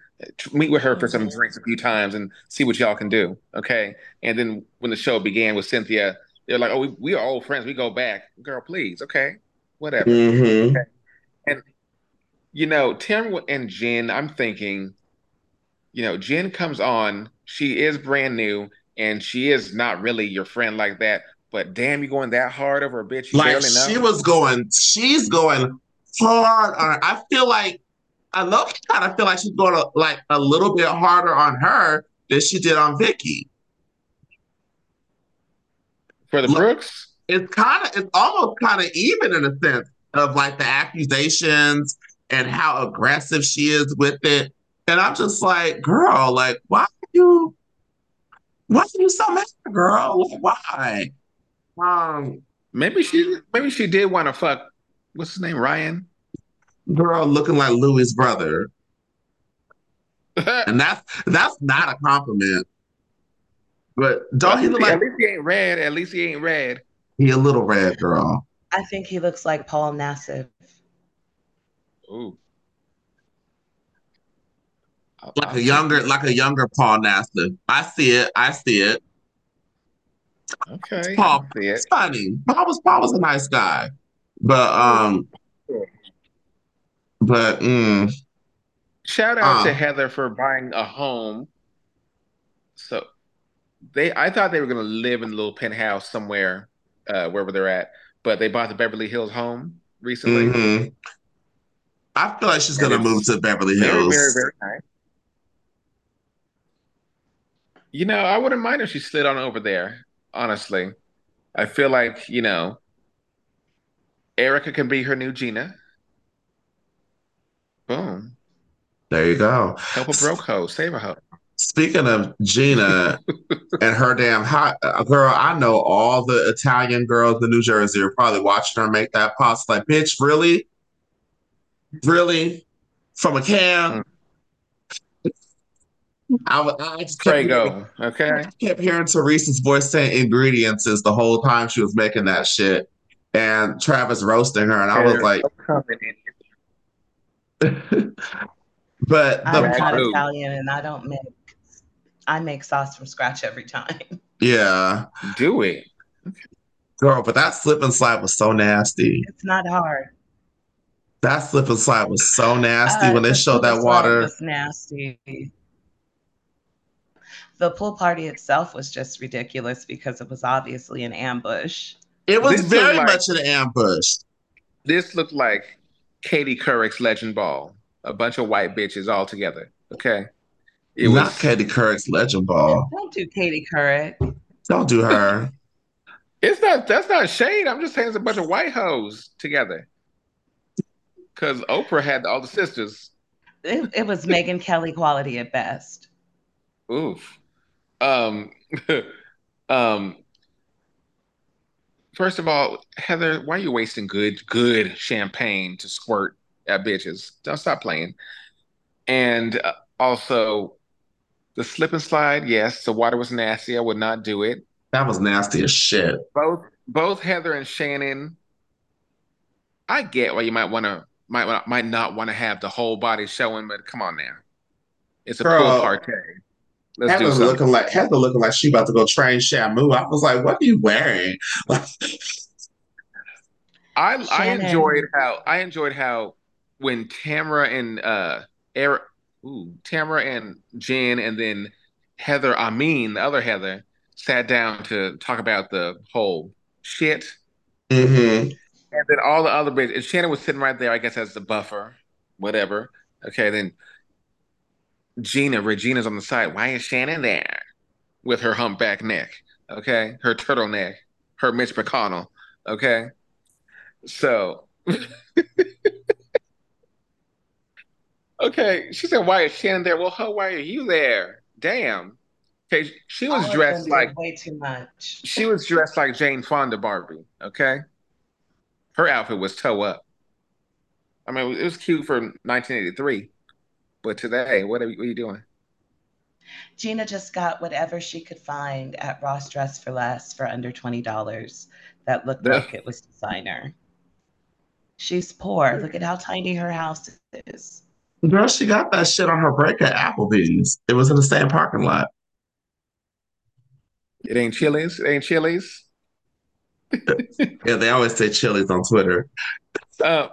Meet with her for some mm-hmm. drinks a few times and see what y'all can do. Okay. And then when the show began with Cynthia, they're like, "Oh, we, we are old friends. We go back, girl. Please, okay, whatever." Mm-hmm. Okay. And you know, Tim and Jen, I'm thinking, you know, Jen comes on she is brand new and she is not really your friend like that. But damn, you going that hard over a bitch? Like she was going, she's going hard on her. I feel like I love kind of feel like she's going to, like a little bit harder on her than she did on Vicki. For the Brooks, it's kind of it's almost kind of even in a sense of like the accusations and how aggressive she is with it. And I'm just like, girl, like, why are you why are you so mad, girl? Like, why? Um maybe she maybe she did want to fuck what's his name, Ryan? Girl looking like Louis' brother. and that's that's not a compliment. But don't he look like at least he ain't red. At least he ain't red. He a little red, girl. I think he looks like Paul Nassif. Ooh. Like a younger, like a younger Paul Nassif. I see it. I see it. Okay. Paul, see it. it's funny. Paul was Paul was a nice guy, but um, but mm, shout out uh, to Heather for buying a home. So they, I thought they were gonna live in a little penthouse somewhere, uh, wherever they're at, but they bought the Beverly Hills home recently. Mm-hmm. I feel like she's gonna move to Beverly Hills. Very, very, very nice. You know, I wouldn't mind if she slid on over there. Honestly, I feel like you know, Erica can be her new Gina. Boom. There you go. Help a broke hoe, save a hoe. Speaking of Gina and her damn hot uh, girl, I know all the Italian girls in New Jersey are probably watching her make that pasta. Like, bitch, really? Really? From a can? I, I just kept hearing, okay. I kept hearing Teresa's voice saying ingredients is the whole time she was making that shit, and Travis roasting her, and I was like, but I'm not Italian, and I don't make. I make sauce from scratch every time. Yeah, do it, girl. But that slip and slide was so nasty. It's not hard. That slip and slide was so nasty uh, when they showed that water. Was nasty. The pool party itself was just ridiculous because it was obviously an ambush. It was this very like, much an ambush. This looked like Katie Couric's Legend Ball, a bunch of white bitches all together. Okay, it not was, Katie Couric's Legend Ball. Don't do Katie Couric. Don't do her. it's not. That's not shade. I'm just saying it's a bunch of white hoes together because Oprah had all the sisters. It, it was Megyn Kelly quality at best. Oof. Um, um. First of all, Heather, why are you wasting good, good champagne to squirt at bitches? Don't stop playing. And uh, also, the slip and slide. Yes, the water was nasty. I would not do it. That was nasty as shit. Both, both Heather and Shannon. I get why you might want to might might not want to have the whole body showing, but come on now, it's a Girl, pool party. Let's Heather looking like Heather looking like she about to go train Shamu. I was like, what are you wearing? I I enjoyed how I enjoyed how when Tamara and uh Eric, ooh, Tamara and Jen and then Heather Amin, the other Heather, sat down to talk about the whole shit. Mm-hmm. And then all the other bits, and Shannon was sitting right there, I guess, as the buffer, whatever. Okay, then Gina, Regina's on the side. Why is Shannon there with her humpback neck? Okay, her turtleneck, her Mitch McConnell. Okay, so okay, she said, "Why is Shannon there?" Well, how why are you there? Damn. Okay, she was oh, dressed like way too much. She was dressed like Jane Fonda Barbie. Okay, her outfit was toe up. I mean, it was cute for 1983, but today, what are, what are you doing? Gina just got whatever she could find at Ross Dress for Less for under twenty dollars. That looked like it was designer. She's poor. Look at how tiny her house is. Girl, she got that shit on her break at Applebee's. It was in the same parking lot. It ain't Chili's. It ain't Chili's. yeah, they always say Chili's on Twitter. Uh,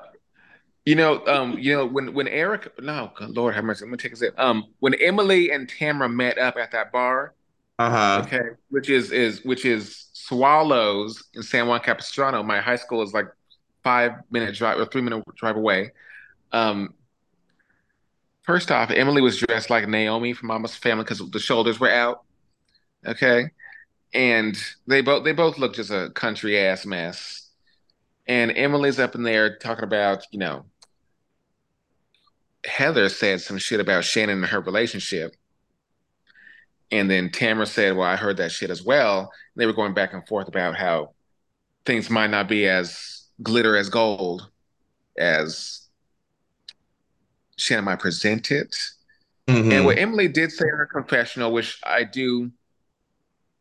You know, um, you know when when Eric, no, Lord have mercy, let me take a sip. Um, when Emily and Tamara met up at that bar, uh-huh. okay, which is is which is Swallows in San Juan Capistrano. My high school is like five minute drive or three minute drive away. Um, first off, Emily was dressed like Naomi from Mama's Family because the shoulders were out. Okay, and they both they both look just a country ass mess. And Emily's up in there talking about, you know, Heather said some shit about Shannon and her relationship. And then Tamra said, Well, I heard that shit as well. And they were going back and forth about how things might not be as glitter as gold as Shannon might present it. Mm-hmm. And what Emily did say in her confessional, which I do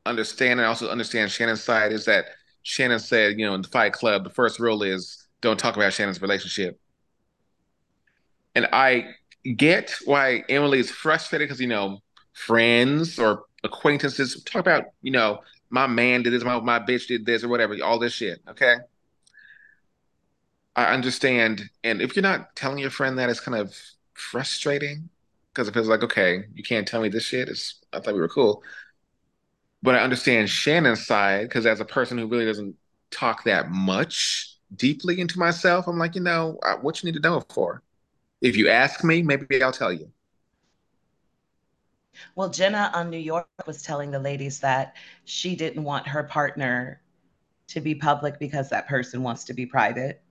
understand and also understand Shannon's side, is that Shannon said, you know, in the Fight Club, the first rule is don't talk about Shannon's relationship. And I get why Emily is frustrated because, you know, friends or acquaintances talk about, you know, my man did this, my, my bitch did this, or whatever, all this shit. Okay. I understand. And if you're not telling your friend that, it's kind of frustrating because it feels like, okay, you can't tell me this shit. It's, I thought we were cool. But I understand Shannon's side because as a person who really doesn't talk that much deeply into myself, I'm like, you know, what you need to know for. If you ask me, maybe I'll tell you. Well, Jenna on New York was telling the ladies that she didn't want her partner to be public because that person wants to be private.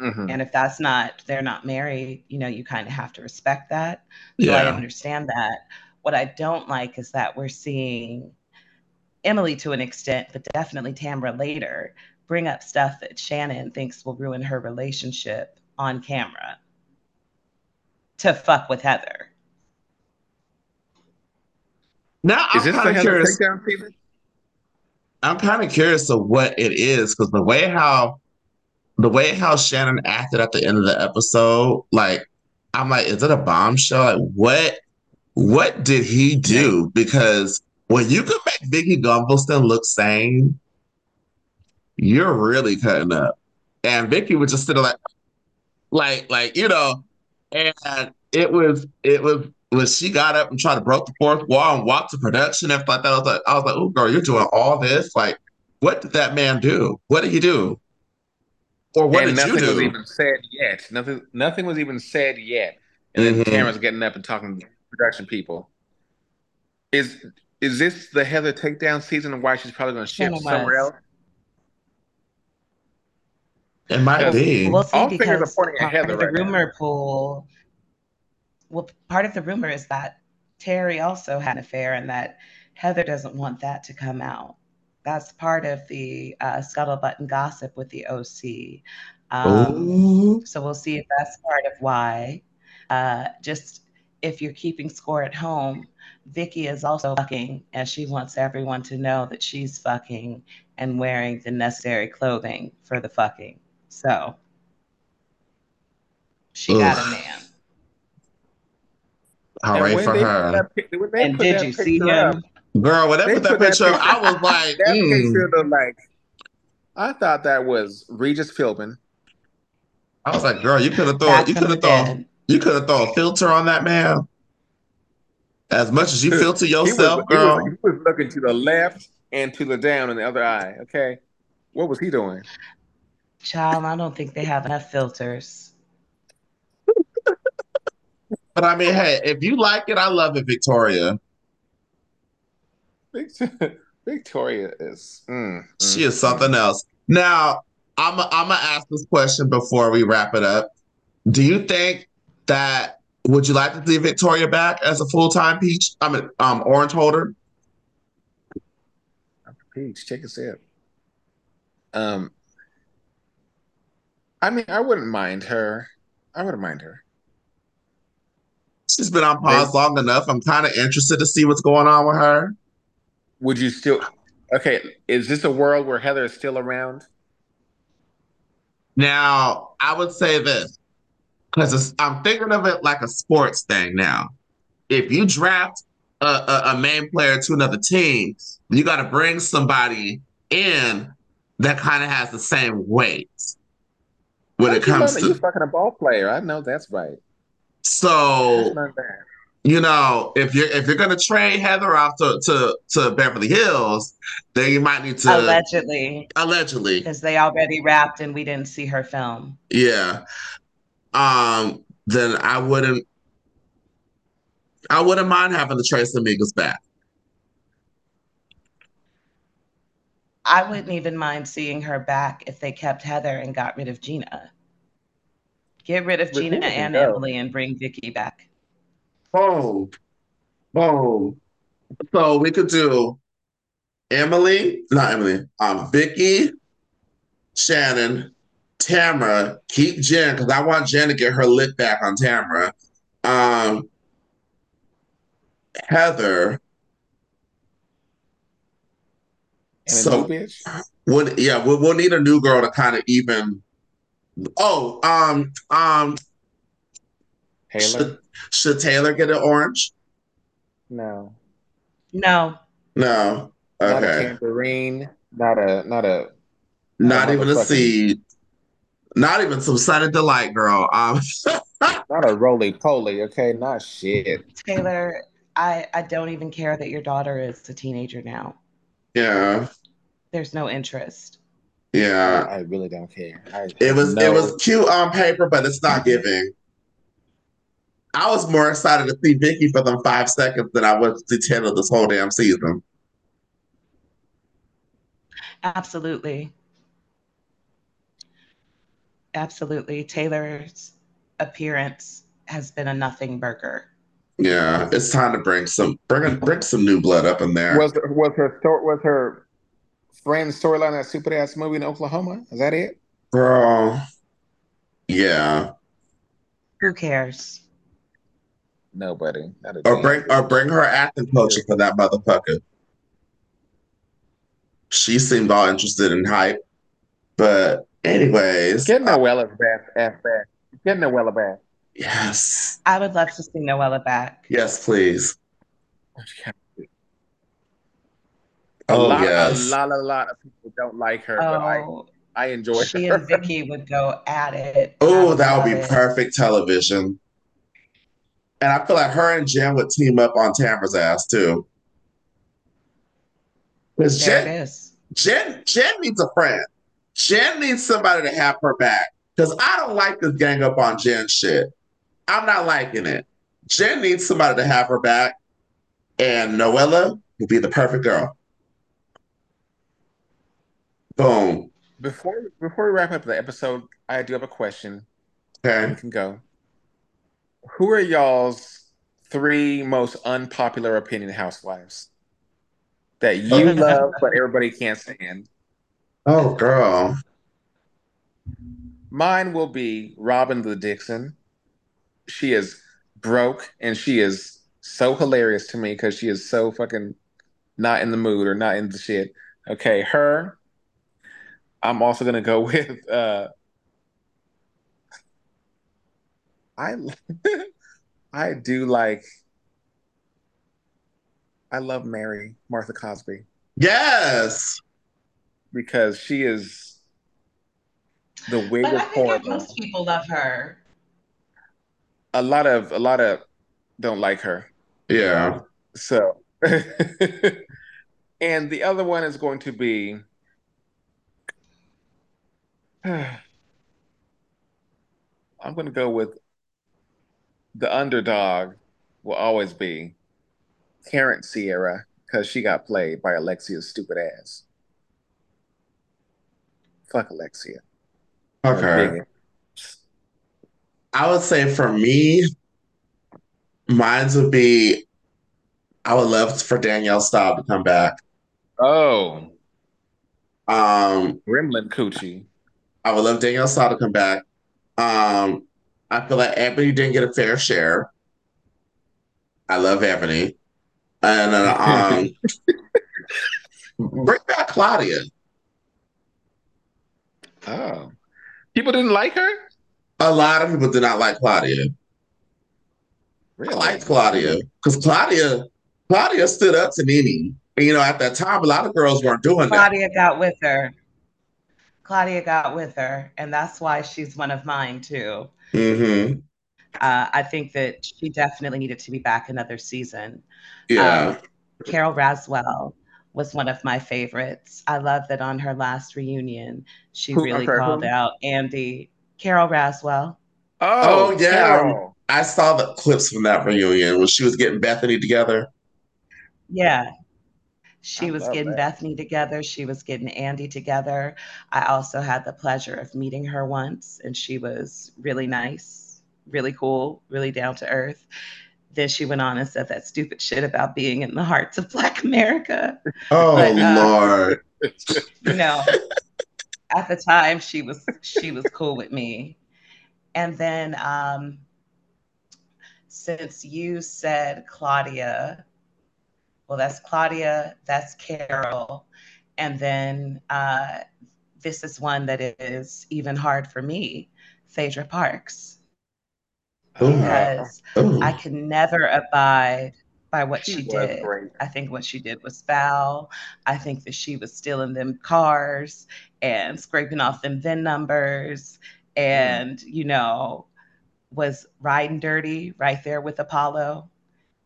Mm-hmm. And if that's not, they're not married, you know, you kind of have to respect that. So yeah. I understand that. What I don't like is that we're seeing Emily to an extent, but definitely Tamra later, bring up stuff that Shannon thinks will ruin her relationship on camera to fuck with Heather. Now is I'm kind of curious. I'm kind of curious of what it is because the way how the way how Shannon acted at the end of the episode, like I'm like, is it a bombshell? Like what what did he do? Because when you can make Vicki Gunvalson look sane, you're really cutting up. And Vicki was just sitting like, like, like, you know, and it was, it was, when she got up and tried to break the fourth wall and walk to production and stuff like that, I was like, I was like, oh girl, you're doing all this. Like, what did that man do? What did he do? Or what and did nothing you do? was even said yet. Nothing, nothing was even said yet. And then mm-hmm. Tamra's getting up and talking to production people. Is is this the Heather takedown season and why she's probably going to shift somewhere else? It might be. We'll see All because part Heather of the right rumor now. pool. Well, part of the rumor is that Terry also had an affair, and that Heather doesn't want that to come out. That's part of the uh, scuttlebutt and gossip with the OC. Um, so we'll see if that's part of why. Uh, just if you're keeping score at home, Vicki is also fucking, and she wants everyone to know that she's fucking and wearing the necessary clothing for the fucking. So she Ugh. got a man. All right for her. That, and did you see him? Up, Girl, when they, they put that picture, up, I was like, that mm. picture like, I thought that was Regis Philbin. I was like, girl, you could have thrown, you could have thrown, you could have thrown a filter on that man. As much as you filter yourself, he was, girl. He was, he was looking to the left and to the down in the other eye. Okay, what was he doing? Child, I don't think they have enough filters. but I mean, hey, if you like it, I love it, Victoria. Victoria is. Mm, she mm, is something mm. else. Now, I'm I'm gonna ask this question before we wrap it up. Do you think that would you like to see Victoria back as a full time peach? I mean, um, orange holder. Peach, take a sip. Um, I mean, I wouldn't mind her. I wouldn't mind her. She's been on pause long enough. I'm kind of interested to see what's going on with her. Would you still? Okay, is this a world where Heather is still around? Now, I would say this because I'm thinking of it like a sports thing now. If you draft a, a, a main player to another team, you got to bring somebody in that kind of has the same weight. when it comes to you fucking a ball player. I know that's right. So you know, if you're if you're gonna trade Heather off to, to to Beverly Hills, then you might need to allegedly allegedly because they already wrapped and we didn't see her film. Yeah. Um. Then I wouldn't. I wouldn't mind having the Tres Amigas back. I wouldn't even mind seeing her back if they kept Heather and got rid of Gina. Get rid of Gina and go. Emily and bring Vicki back. Boom. Boom. So we could do Emily, not Emily, um, Vicki, Shannon, Tamara, keep Jen, because I want Jen to get her lip back on Tamara. Um, Heather, And so, yeah, we'll, we'll need a new girl to kind of even. Oh, um, um, Taylor. Should, should Taylor get an orange? No. No. No. Okay. Not a tambourine. Not a. Not a. Not, even a seed. Not even some Sunny Delight, girl. Um. not a roly poly. Okay, not shit. Taylor, I I don't even care that your daughter is a teenager now. Yeah. There's no interest. Yeah. I really don't care. I it was no... it was cute on paper, but it's not giving. I was more excited to see Vicki for them five seconds than I was to Taylor this whole damn season. Absolutely. Absolutely. Taylor's appearance has been a nothing burger. Yeah, it's time to bring some bring bring some new blood up in there. Was was her was her friend's storyline that stupid ass movie in Oklahoma? Is that it? Girl. Yeah. Who cares? Nobody. or bring or bring her acting coaching for that motherfucker. She seemed all interested in hype. But anyways. Get uh, Noella back back. Get Noella back. Yes. I would love to see Noella back. Yes, please. Oh, a oh, lot, yes. a lot, a lot of people don't like her, oh, but I, oh, I enjoy she her. and Vicki would go at it. Oh, that would be it. perfect television. And I feel like her and Jen would team up on Tamara's ass too. Because Jen, Jen, Jen needs a friend. Jen needs somebody to have her back. Because I don't like this gang up on Jen shit. I'm not liking it. Jen needs somebody to have her back, and Noella would be the perfect girl. Boom. Before before we wrap up the episode, I do have a question. Okay, we can go. Who are y'all's three most unpopular opinion housewives that you love but everybody can't stand? Oh, girl. Mine will be Robin the Dixon she is broke and she is so hilarious to me because she is so fucking not in the mood or not in the shit. Okay, her. I'm also gonna go with uh I I do like I love Mary, Martha Cosby. Yes. Because she is the wig but of I think most people love her a lot of a lot of don't like her. Yeah. So and the other one is going to be I'm going to go with the underdog will always be Karent Sierra because she got played by Alexia's stupid ass. Fuck Alexia. Okay. I would say for me, mine would be I would love for Danielle Staub to come back. Oh. Um Gremlin Coochie. I would love Danielle Staub to come back. Um I feel like Ebony didn't get a fair share. I love Ebony. And uh, um bring back Claudia. Oh. People didn't like her? A lot of people did not like Claudia. Really? I like Claudia because Claudia, Claudia stood up to Nene. And, you know, at that time, a lot of girls weren't doing Claudia that. Claudia got with her. Claudia got with her, and that's why she's one of mine too. Mm-hmm. Uh, I think that she definitely needed to be back another season. Yeah. Um, Carole Radziwill was one of my favorites. I love that on her last reunion, she who, really okay, called who? out Andy, Carole Radziwill. Oh, oh yeah. Um, I saw the clips from that reunion when she was getting Bethany together. Yeah. She I was getting that. Bethany together. She was getting Andy together. I also had the pleasure of meeting her once, and she was really nice, really cool, really down to earth then she went on and said that stupid shit about being in the hearts of Black America. Oh but, uh, Lord. you know, at the time she was she was cool with me. And then um since you said Claudia, well that's Claudia, that's Carol, and then uh this is one that is even hard for me, Phaedra Parks because Ooh. I can never abide by what she, she did. Great. I think what she did was foul. I think that she was stealing them cars and scraping off them VIN numbers and, mm. you know, was riding dirty right there with Apollo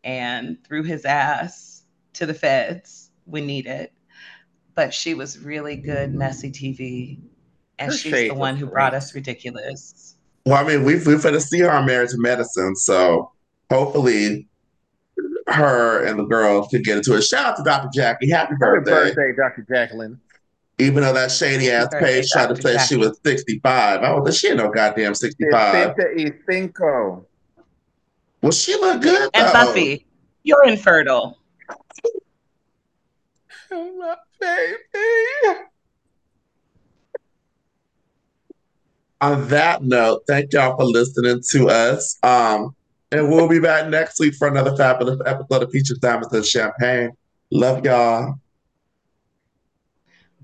and threw his ass to the feds when needed. But she was really good, messy TV. And Her she's the one who great. brought us ridiculous. Well, I mean, we've we've to see her on Married to Medicine, so hopefully her and the girls could get into it. Shout out to Dr. Jackie. Happy birthday. Happy birthday, Dr. Jacqueline. Even though that shady ass page tried to say Jackie. she was 65. I was she ain't no goddamn 65. cinco. Well, she look good. And. Buffy, you're infertile. My baby. on that note, thank y'all for listening to us. Um, and we'll be back next week for another fabulous episode of Peaches, Diamonds, and Champagne. Love y'all.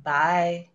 Bye.